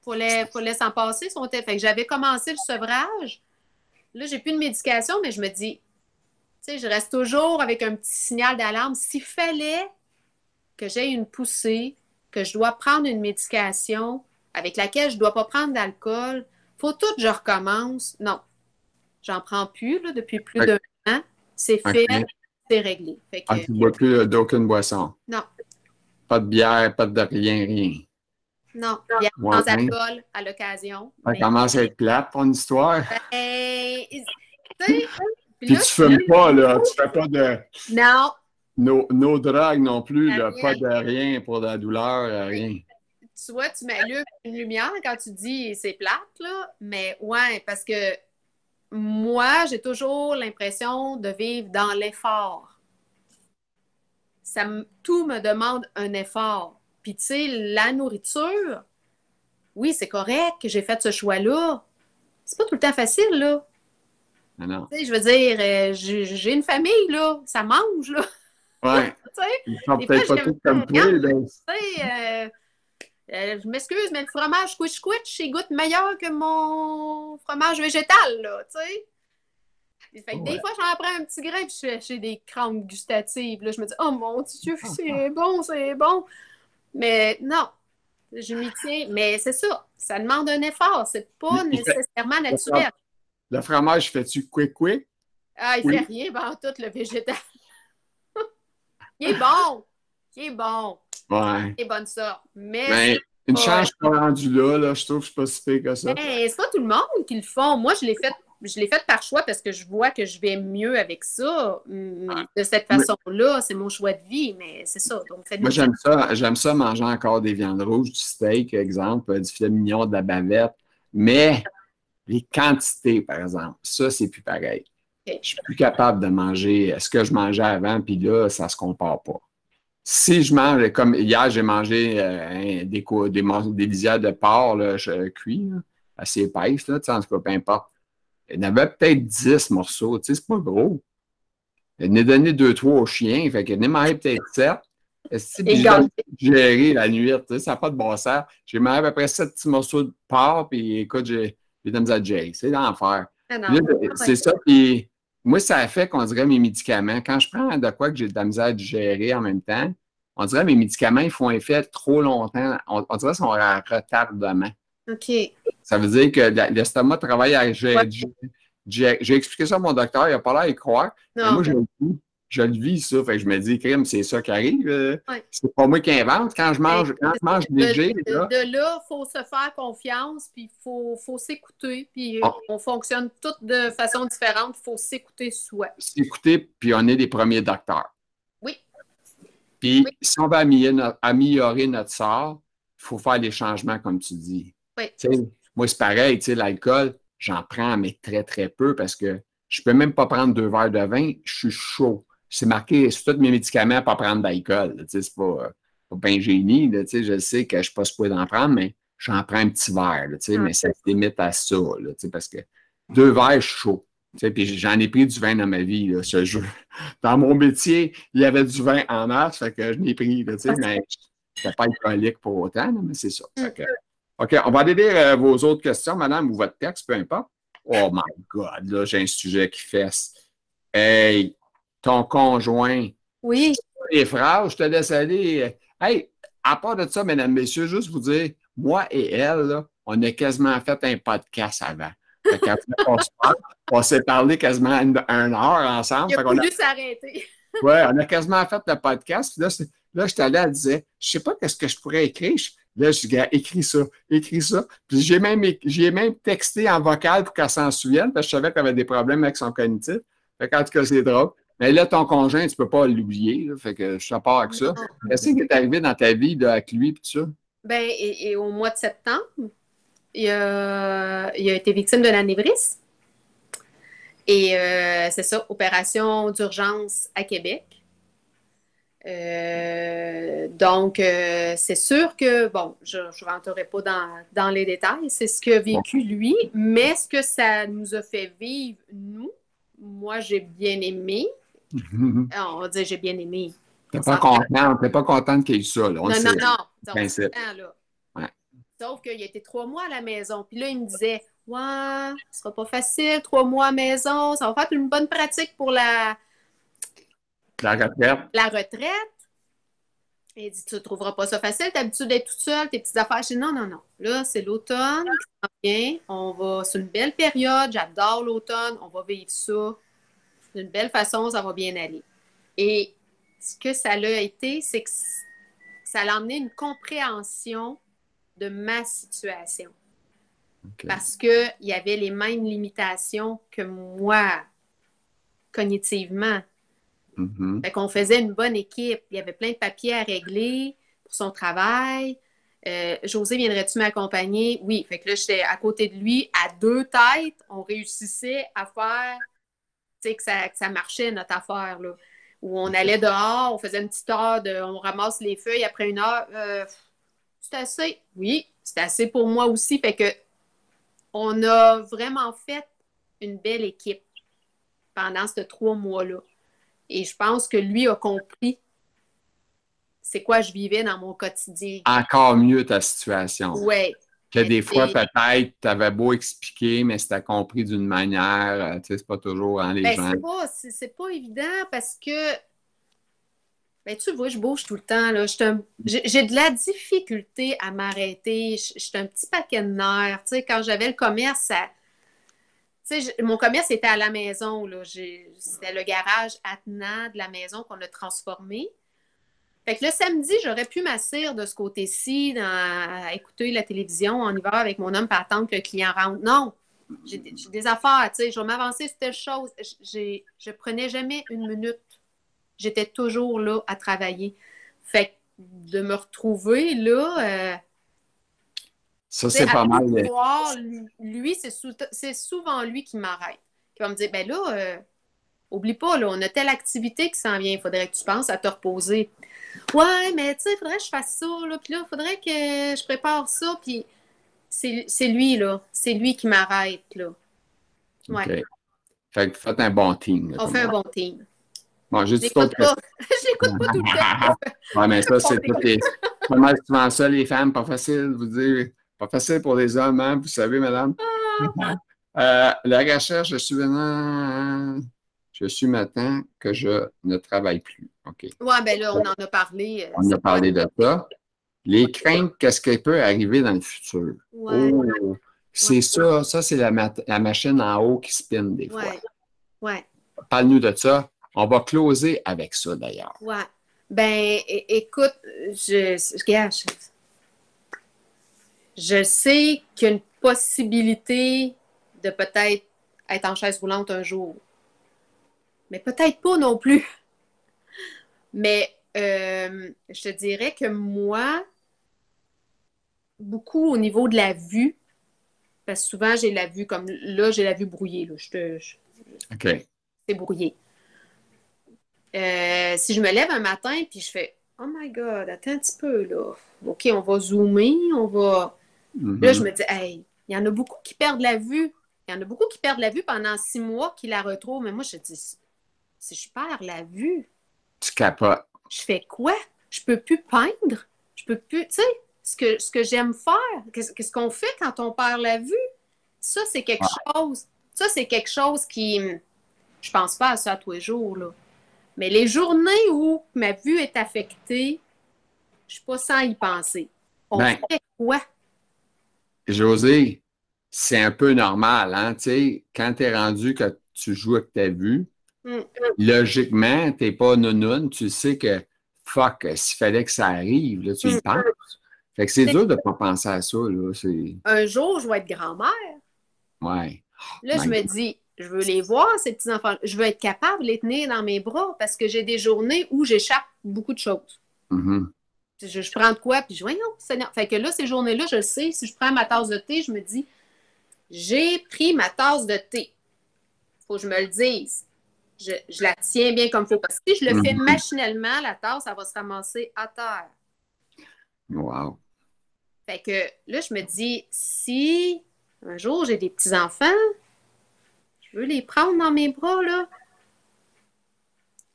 Il fallait s'en passer. Fait que j'avais commencé le sevrage. Là, j'ai plus de médication, mais je me dis, tu sais, je reste toujours avec un petit signal d'alarme. S'il fallait que j'aie une poussée, que je dois prendre une médication, avec laquelle je ne dois pas prendre d'alcool. faut tout que je recommence. Non, j'en prends plus là, depuis plus d'un an. C'est fait, c'est réglé. ah, tu ne bois plus d'aucune boisson? Non. Pas de bière, pas de rien, rien. Non, bière sans alcool à l'occasion. Ça commence à être plate, ton histoire. Ben, Puis, tu ne fumes pas, là. Tu fais pas de. Non. Nos, nos drogues non plus, là, pas de rien pour de la douleur, rien tu vois, tu m'allumes une lumière quand tu dis c'est plate, là, mais ouais, parce que moi, j'ai toujours l'impression de vivre dans l'effort. Ça tout me demande un effort. Puis, tu sais, la nourriture, oui, c'est correct que j'ai fait ce choix-là. C'est pas tout le temps facile, là. non. Tu sais, je veux dire, euh, j'ai une famille, là. Ça mange, là. Ouais. tu sais, peut-être pas comme toi, Tu sais, euh, euh, je m'excuse, mais le fromage squish squish, il goûte meilleur que mon fromage végétal, là, tu sais. Fait que des fois, j'en prends un petit grain, puis j'ai des crampes gustatives. Là, je me dis, oh mon Dieu, c'est bon, c'est bon. Mais non, je m'y tiens. Mais c'est ça, ça demande un effort. C'est pas nécessairement naturel. Le fromage, fais-tu quick quick? Ah, il fait rien, ben, tout le végétal. Il est bon. Il est bon. Ouais. C'est bonne ça. Mais. Ben, une chance pas rendu là, là, je trouve que je suis pas si pire que ça. Mais c'est pas tout le monde qui le font. Moi, je l'ai fait. Je l'ai fait par choix parce que je vois que je vais mieux avec ça. Mm, de cette façon-là, c'est mon choix de vie, mais c'est ça. Donc, Moi, j'aime ça. J'aime ça manger encore des viandes rouges, du steak, exemple, du filet mignon, de la bavette. Mais les quantités, par exemple, ça, c'est plus pareil. Je suis plus capable de manger ce que je mangeais avant, puis là, ça se compare pas si je mange, comme hier, j'ai mangé euh, des, des, des lisières de porc là, cuit, assez épaisses, là, en tout cas, peu importe. Il y en avait peut-être 10 morceaux, tu sais, c'est pas gros. Il en a donné deux, trois aux chiens, fait qu'il en a mangé peut-être 7. Puis j'ai géré la nuit, tu sais, ça n'a pas de bon sens. J'ai mangé à peu près 7 petits morceaux de porc, puis écoute, j'ai des à gérer. C'est l'enfer. Ah c'est ça, puis moi, ça a fait qu'on dirait mes médicaments. Quand je prends de quoi que j'ai de la misère à digérer en même temps, on dirait que mes médicaments, ils font effet trop longtemps. On, dirait qu'ils sont en retardement. OK. Ça veut dire que l'estomac travaille à gérer. J'ai expliqué ça à mon docteur, il n'a pas l'air d'y croire. moi, je le, je le vis, ça. Fait que je me dis, crime, c'est ça qui arrive. Euh, c'est pas moi qui invente. Quand je mange, quand je mange léger. De, là, il faut se faire confiance, puis il faut, faut s'écouter. Puis ah. on fonctionne toutes de façon différente. Il faut s'écouter soi. S'écouter, puis on est les premiers docteurs. Oui. Puis si on veut améliorer notre, sort, il faut faire des changements, comme tu dis. Oui. moi, c'est pareil, l'alcool, j'en prends, mais très, très peu parce que je ne peux même pas prendre deux verres de vin, je suis chaud. C'est marqué sur tous mes médicaments pas prendre d'alcool. C'est pas, pas bien génie. je sais que je ne suis pas supposé d'en prendre, mais j'en prends un petit verre. Ah, mais ça se limite à ça. parce que deux verres, je suis chaud. Puis j'en ai pris du vin dans ma vie, ce jeu. Dans mon métier, il y avait du vin en masse, fait que je l'ai pris, mais je n'étais pas alcoolique pour autant, mais c'est ça. Mm. OK, on va aller lire euh, vos autres questions, madame, ou votre texte, peu importe. Oh my God, là, j'ai un sujet qui fesse. Hey, ton conjoint. Oui. Les frères, je te laisse aller. Hey, à part de ça, mesdames, messieurs, juste vous dire, moi et elle, on a quasiment fait un podcast avant on, s'est parlé quasiment une, heure ensemble. Il a voulu s'arrêter. oui, on a quasiment fait le podcast. Puis là, là j'étais allé, elle disait, je sais pas qu'est-ce que je pourrais écrire. Là, je dis, écris ça, écris ça. Puis j'ai même, j'ai même texté en vocal pour qu'elle s'en souvienne, parce que je savais qu'elle avait des problèmes avec son cognitif. Fait qu'en tout cas, c'est drôle. Mais là, ton conjoint, tu peux pas l'oublier. Fait que je pars avec ça. Qu'est-ce qui est arrivé dans ta vie avec lui et tout ça? Ben, et au mois de septembre, il a, été victime de l'anévrisme. Et euh, c'est ça, opération d'urgence à Québec. Euh, donc, euh, c'est sûr que, bon, je ne rentrerai pas dans, les détails, c'est ce qu'a vécu lui, mais ce que ça nous a fait vivre, nous, moi, j'ai bien aimé. On va dire j'ai bien aimé. Tu n'es pas content, pas contente qu'il y ait ça. Là. non, non, non, non. là. Sauf qu'il a été trois mois à la maison. Puis là, il me disait Ouais, ce sera pas facile, trois mois à la maison, ça va faire une bonne pratique pour la. La retraite. La retraite. il dit Tu ne trouveras pas ça facile, tu habitué d'être toute seule, tes petites affaires. Je dis Non, non, non. Là, c'est l'automne. On va. C'est une belle période, j'adore l'automne, on va vivre ça. D'une belle façon, ça va bien aller. Et ce que ça l'a été, c'est que ça l'a amené une compréhension de ma situation. Parce qu'il y avait les mêmes limitations que moi, cognitivement. Mm Fait qu'on faisait une bonne équipe. Il y avait plein de papiers à régler pour son travail. Euh, José, viendrais-tu m'accompagner? Oui. Fait que là, j'étais à côté de lui, à deux têtes. On réussissait à faire, que ça, que ça marchait, notre affaire, là. Où on allait dehors, on faisait une petite heure, de, on ramasse les feuilles. Après une heure, euh, c'est assez. Oui, c'est assez pour moi aussi. Fait que on a vraiment fait une belle équipe pendant ces trois mois-là. Et je pense que lui a compris c'est quoi je vivais dans mon quotidien. Encore mieux ta situation. Oui. Que des fois, peut-être, tu avais beau expliquer, mais c'était compris d'une manière, euh, tu sais, c'est pas toujours en les ben, gens. C'est pas, pas évident parce que ben, tu vois, je bouge tout le temps. Là. J'ai de la difficulté à m'arrêter. Je suis un petit paquet de nerfs. Tu sais, quand j'avais le commerce, ça... tu sais, mon commerce était à la maison. C'était le garage attenant de la maison qu'on a transformé. Fait que le samedi, j'aurais pu m'asseoir de ce côté-ci, à écouter la télévision en hiver avec mon homme pour attendre que le client rentre. Non, j'ai des affaires, tu sais, je vais m'avancer sur telle chose. Je prenais jamais une minute j'étais toujours là à travailler. Fait de me retrouver là. Euh, ça, c'est pas mal. lui, c'est souvent lui qui m'arrête. Qui va me dire ben là, euh, oublie pas, là, on a telle activité qui s'en vient, il faudrait que tu penses à te reposer. Ouais, mais tu sais, il faudrait que je fasse ça, là, puis là, il faudrait que je prépare ça, puis c'est lui, là. C'est lui qui m'arrête, là. Ouais. Fait que faites un bon team. on fait un bon team. Bon, pas. Je l'écoute pas tout le temps. oui, mais ça, c'est pas mal souvent ça, les femmes. Pas facile, vous dire. Pas facile pour les hommes, hein, vous savez, madame. Ah. Euh, la recherche, je suis maintenant. Je suis maintenant que je ne travaille plus. OK. Oui, bien là, on en a parlé. Euh, on a parlé de ça. Les craintes, qu'est-ce qui peut arriver dans le futur? Ouais. Oh, C'est ça, ça, c'est la, la, machine en haut qui spin des fois. Ouais. ouais. Parle-nous de ça. On va closer avec ça d'ailleurs. Ouais. Ben, écoute, je, je, je sais qu'il y a une possibilité de peut-être être en chaise roulante un jour. Mais peut-être pas non plus. Mais euh, je te dirais que moi, beaucoup au niveau de la vue, parce que souvent j'ai la vue comme là, j'ai la vue brouillée. Là. Je OK. C'est brouillé. Euh, si je me lève un matin puis je fais Oh my God, attends un petit peu là. OK, on va zoomer, on va. Là, je mm-hmm. me dis, hey, il y en a beaucoup qui perdent la vue. Il y en a beaucoup qui perdent la vue pendant six mois, qui la retrouvent. Mais moi, je dis, si je perds la vue. Tu capotes. Je fais quoi? Je peux plus peindre? Je peux plus. Tu sais, ce que, ce que j'aime faire, qu'est-ce qu'on fait quand on perd la vue? Ça, c'est quelque chose. Ça, c'est quelque chose qui. Je pense pas à ça tous les jours, là. Mais les journées où ma vue est affectée, je suis pas sans y penser. On ben, fait quoi? José, c'est un peu normal, hein? Tu sais, quand tu es rendu que tu joues avec ta vue, mm. logiquement, tu n'es pas nounoun, tu sais que fuck, s'il fallait que ça arrive, là, tu y mm. penses. Fait que c'est dur de ne pas penser à ça. Là. Un jour, je vais être grand-mère. Ouais. Là, je me dis, je veux les voir, ces petits-enfants. Je veux être capable de les tenir dans mes bras parce que j'ai des journées où j'échappe beaucoup de choses. Mm-hmm. je, prends de quoi, puis je non, Seigneur. Fait que là, ces journées-là, je le sais, si je prends ma tasse de thé, je me dis, j'ai pris ma tasse de thé. Faut que je me le dise. Je, la tiens bien comme il faut. Parce que si je le fais mm-hmm. machinalement, la tasse, ça va se ramasser à terre. Wow. Fait que là, je me dis, si un jour j'ai des petits-enfants, je veux les prendre dans mes bras, là.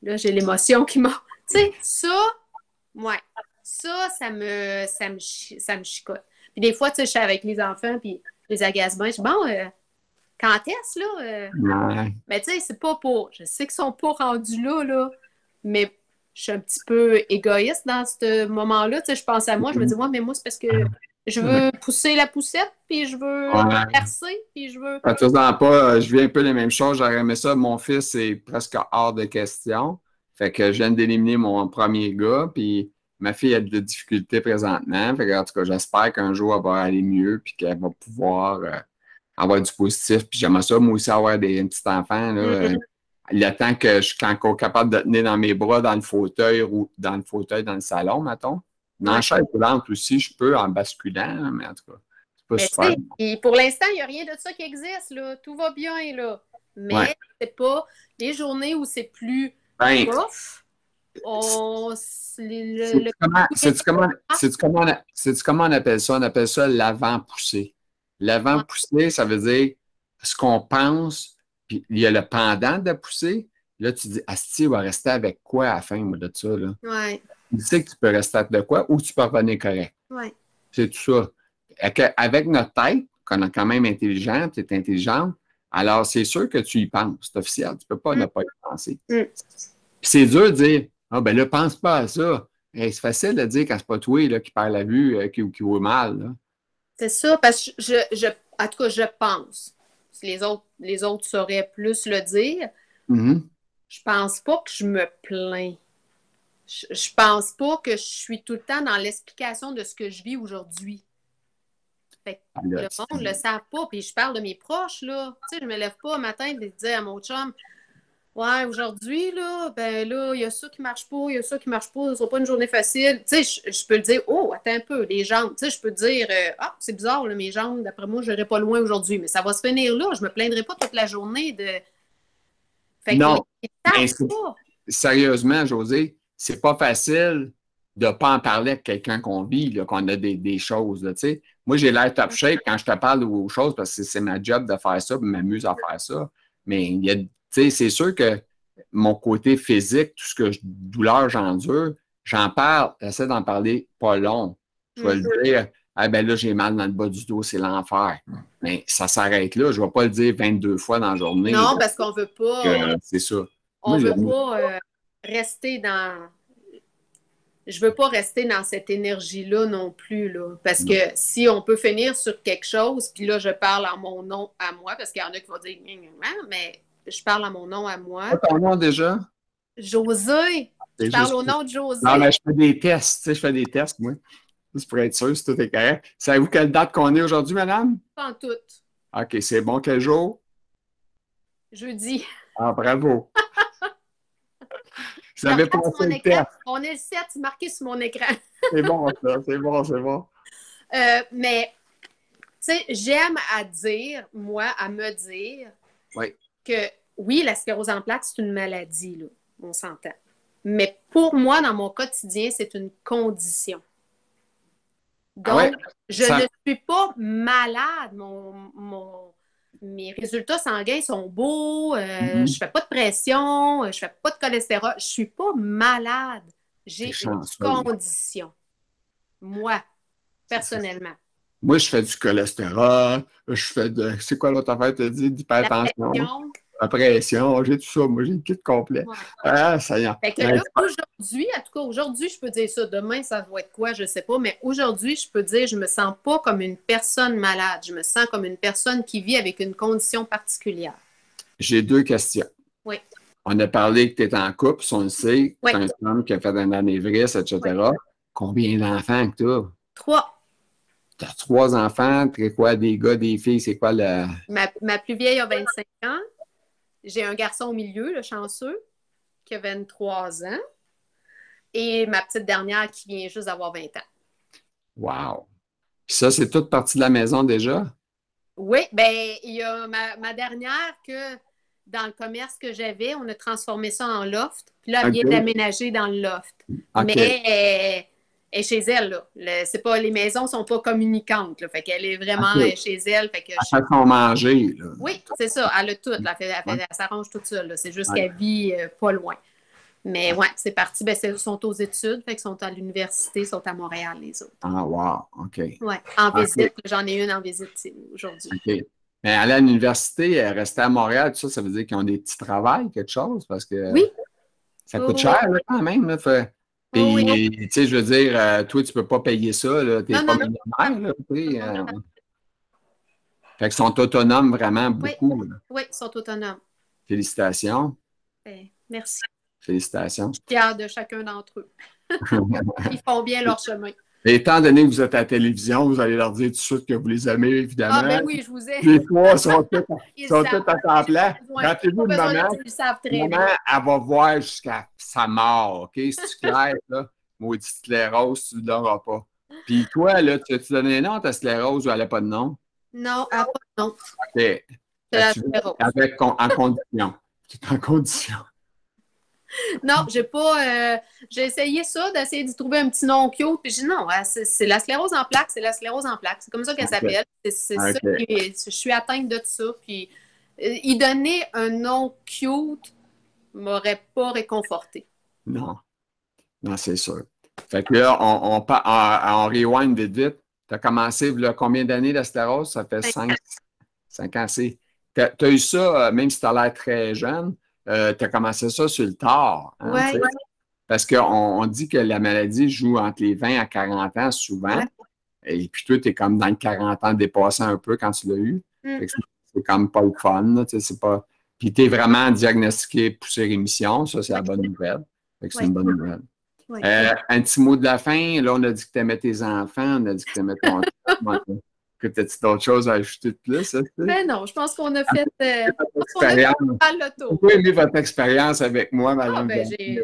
Là, j'ai l'émotion qui m'a. Tu sais, ça, ouais, ça, ça me, ça me, ça me chicote. Puis des fois, tu sais, je suis avec les enfants, puis les agace bien. Je dis, bon, euh, quand est-ce, là? Euh? Mais tu sais, c'est pas pour. Je sais qu'ils sont pas rendus là, là, mais je suis un petit peu égoïste dans ce moment-là. Tu sais, je pense à moi, je me dis, moi, mais moi, c'est parce que je veux pousser la poussette, puis je veux percer, puis je veux. Pas, pas, euh, je viens un peu les mêmes choses. J'aurais aimé ça. Mon fils est presque hors de question. Fait que je viens d'éliminer mon premier gars, puis ma fille a de difficultés présentement. Fait que, en tout cas, j'espère qu'un jour, elle va aller mieux, puis qu'elle va pouvoir euh, avoir du positif. Puis j'aimerais ça, moi aussi, avoir des petits enfants. Là, mm-hmm le temps que je suis encore capable de tenir dans mes bras dans le fauteuil ou dans le fauteuil dans le salon, mettons. Dans la chaise roulante aussi, je peux en basculant, mais en tout cas, c'est pas super. Et pour l'instant, il n'y a rien de ça qui existe, là. Tout va bien, là. Mais c'est pas les journées où c'est plus ben, C'est comment, comment, on appelle ça? On appelle ça l'avant-poussé. L'avant-poussé, ça veut dire ce qu'on pense puis il y a le pendant de la poussée. Là, tu dis, Asti va rester avec quoi à la fin de ça? Là? Ouais. Tu sais que tu peux rester avec de quoi ou tu peux revenir correct? Ouais. C'est tout ça. Avec notre tête, qu'on est quand même intelligente, tu es intelligente, alors c'est sûr que tu y penses. C'est officiel. Tu ne peux pas ne mm. pas y penser. Mm. c'est dur de dire, ah ben là, pense pas à ça. c'est facile de dire quand c'est pas toi là, qui perd la vue, euh, qui, qui voit mal. C'est ça, parce que je, je, en tout cas, je pense les autres, les autres sauraient plus le dire. Mm-hmm. Je pense pas que je me plains. Je, je, pense pas que je suis tout le temps dans l'explication de ce que je vis aujourd'hui. Ah, le monde ne le savent pas. Puis je parle de mes proches, là. Tu sais, je me lève pas un matin et dire à mon chum Ouais, aujourd'hui, là, ben là, il y a ça qui marche pas, il y a ça qui marche pas, ce sera pas une journée facile. Tu sais, je, peux le dire, oh, attends un peu, les jambes. Tu sais, je peux dire, euh, ah, c'est bizarre, là, mes jambes, d'après moi, je n'irai pas loin aujourd'hui, mais ça va se finir là. Je me plaindrai pas toute la journée de. Fait non. Sérieusement, José, c'est pas facile de ne pas en parler avec quelqu'un qu'on vit, qu'on a des, choses. Là, sais. moi, j'ai l'air top shape quand je te parle aux choses parce que c'est ma job de faire ça, je m'amuse à faire ça. Mais il y a c'est sûr que mon côté physique, tout ce que je, douleur j'endure, j'en parle, j'essaie d'en parler pas long. Je vais le mm-hmm. dire, ah ben là, j'ai mal dans le bas du dos, c'est l'enfer. Mais ça s'arrête là. Je ne vais pas le dire 22 fois dans la journée. Non, parce qu'on ne veut pas. c'est ça. On ne veut pas euh, rester dans. je veux pas rester dans cette énergie-là non plus, là. Parce que si on peut finir sur quelque chose, puis là, je parle en mon nom à moi, parce qu'il y en a qui vont dire, mais je parle en mon nom à moi. Pas ton nom déjà? José. Je parle au nom de José. Non, mais je fais des tests, tu sais, je fais des tests, moi. C'est pour être sûr si tout est correct. Savez-vous quelle date qu'on est aujourd'hui, madame? Pas en tout. OK, c'est bon. Quel jour? Jeudi. Ah, bravo. Vous avez pensé le test. On est le 7, c'est marqué sur mon écran. c'est bon, ça. C'est bon, c'est bon. Euh, mais, tu sais, j'aime à dire, moi, à me dire que oui, la sclérose en plaques, c'est une maladie, là. On s'entend. Mais pour moi, dans mon quotidien, c'est une condition. Ah Donc, je ne suis pas malade. Mon, mes résultats sanguins sont beaux, euh, mm-hmm. je ne fais pas de pression, je ne fais pas de cholestérol. Je ne suis pas malade. J'ai une condition. Moi, personnellement. Moi, je fais du cholestérol, je fais de. C'est quoi l'autre affaire, tu dit? D'hypertension? la pression, j'ai tout ça. Moi, j'ai le kit complet. Ah, ça y est. Fait que là, aujourd'hui, en tout cas, aujourd'hui, je peux dire ça. Demain, ça va être quoi, je ne sais pas. Mais aujourd'hui, je peux dire, je ne me sens pas comme une personne malade. Je me sens comme une personne qui vit avec une condition particulière. J'ai deux questions. Oui. On a parlé que tu es en couple, on le sait. Tu es un homme qui a fait un anévrisme, etc. Combien d'enfants que tu as? Trois. Tu as trois enfants, tu quoi, des gars, des filles, c'est quoi le. Ma, ma plus vieille a 25 ans. J'ai un garçon au milieu, le chanceux, qui a 23 ans. Et ma petite dernière qui vient juste d'avoir 20 ans. Wow! Ça, c'est toute partie de la maison déjà? Oui, bien, il y a ma, dernière que dans le commerce que j'avais, on a transformé ça en loft. Puis là, elle vient d'aménager dans le loft. Mais est chez elle. Là. c'est pas, les maisons ne sont pas communicantes. Là, fait qu'elle est vraiment chez elle. Fait que elle fait son manger. Là. Oui, c'est ça. Elle a tout. Elle, fait, elle, s'arrange toute seule. C'est juste qu'elle vit euh, pas loin. Mais ouais, c'est parti. Ben, ils sont aux études, fait qu'ils sont à l'université, sont à Montréal, les autres. Ah, wow, OK. Oui, en visite. J'en ai une en visite aujourd'hui. OK. Mais aller à l'université, rester à Montréal, tout ça, ça veut dire qu'ils ont des petits travails, quelque chose, parce que oui. ça coûte cher quand même. Là, fait, puis, tu sais, je veux dire, euh, toi, tu ne peux pas payer ça, tu n'es pas millionnaire, là, euh. Fait qu'ils sont autonomes vraiment beaucoup. Oui, ils sont autonomes. Félicitations. Ben, merci. Félicitations. Je suis fière de chacun d'entre eux. Ils font bien leur chemin. Et étant donné que vous êtes à la télévision, vous allez leur dire tout de suite que vous les aimez, évidemment. Ah, ben oui, je vous aime. Les trois sont tous, sont à temps plein. Rappelez-vous de maman. Maman, elle va voir jusqu'à sa mort, OK? Si tu clair, là, maudite sclérose, tu ne l'auras pas. Puis toi, là, tu as-tu donné un nom à ta sclérose ou elle n'a pas de nom? Non, elle n'a pas de nom. OK. Avec, en condition. C'est en condition. non, j'ai pas. Euh, j'ai essayé ça, d'essayer de trouver un petit nom cute. Puis j'ai dit non, hein, c'est la sclérose en plaques, c'est la sclérose en plaques. C'est comme ça qu'elle s'appelle. C'est ça qui Je suis atteinte de ça. Puis euh, y donner un nom cute m'aurait pas réconforté. Non. Non, c'est sûr. Fait que là, on, on, rewind vite vite. Tu as commencé là, combien d'années la sclérose? Ça fait cinq, cinq ans. Tu as, eu ça, euh, même si tu as l'air très jeune, euh, tu as commencé ça sur le tard. Hein, oui. Parce qu'on on dit que la maladie joue entre les 20 à 40 ans souvent. Et puis toi, tu es comme dans le 40 ans dépassé un peu quand tu l'as eu. Mm. C'est comme pas le fun. C'est pas... Puis tu es vraiment diagnostiqué poussé rémission. Ça, c'est la bonne nouvelle. C'est une bonne nouvelle. Euh, un petit mot de la fin. Là, on a dit que tu aimais tes enfants. On a dit que tu aimais ton que tu as d'autres choses à ajouter de plus? Ben non, je pense qu'on a fait, euh, Vous aimé votre expérience avec moi, Madame? Ah, ben,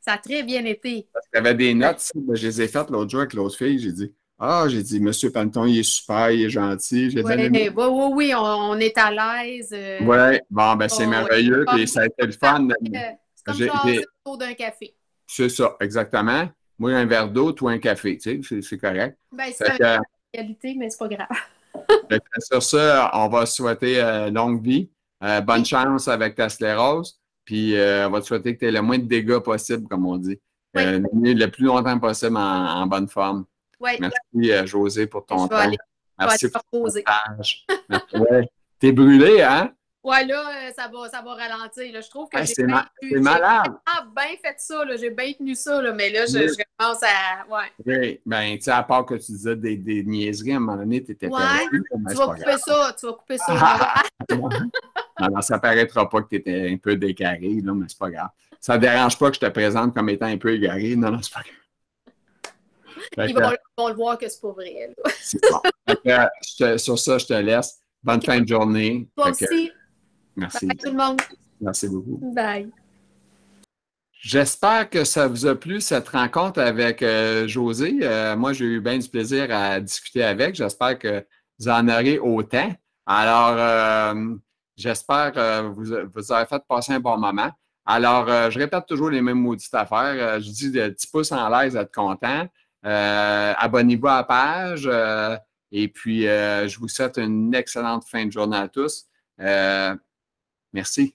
ça... a très bien été. Parce qu'il y avait des notes, ben, je les ai faites l'autre jour avec l'autre fille. J'ai dit Ah, j'ai dit, Monsieur Panton, il est super, il est gentil. Oui, oui, oui, oui, on, est à l'aise. Euh. Oui, bon, ben c'est merveilleux. Puis ça a été le fun. C'est comme autour d'un café. C'est ça, exactement. Moi, un verre d'eau, toi, un café, tu sais, c'est correct. Ben, c'est mais c'est pas grave. sur ça, on va souhaiter euh, longue vie. Euh, bonne chance avec ta sclérose. Puis euh, on va te souhaiter que tu aies le moins de dégâts possible, comme on dit. le plus longtemps possible en, bonne forme. Merci, José, pour ton temps. Merci pour ton partage. T'es brûlé, hein? Ouais, là, ça va, ça va ralentir. Là. Je trouve que j'ai bien, malade. bien fait ça. J'ai bien tenu ça. Là, mais là, je, je, commence à. Ouais. Oui, ben, tu sais, à part que tu disais des, des niaiseries, à un moment donné, tu étais ouais, perdu, Tu vas couper ça. Tu vas couper ça. non, non, ça paraîtra pas que tu étais un peu décaré, là, mais c'est pas grave. Ça ne dérange pas que je te présente comme étant un peu égaré. Non, non, c'est pas grave. Ils vont, le voir que c'est pas vrai. C'est bon. sur ça, je te laisse. Bonne fin de journée. Toi aussi. Merci. Bye tout le monde. Merci beaucoup. Bye. J'espère que ça vous a plu, cette rencontre avec euh, José. Euh, moi, j'ai eu bien du plaisir à discuter avec. J'espère que vous en aurez autant. Alors, euh, j'espère que vous, vous avez fait passer un bon moment. Alors, je répète toujours les mêmes maudites affaires. je dis des petits pouces en l'aise, être content. Abonnez-vous à la page. et puis, je vous souhaite une excellente fin de journée à tous. Merci.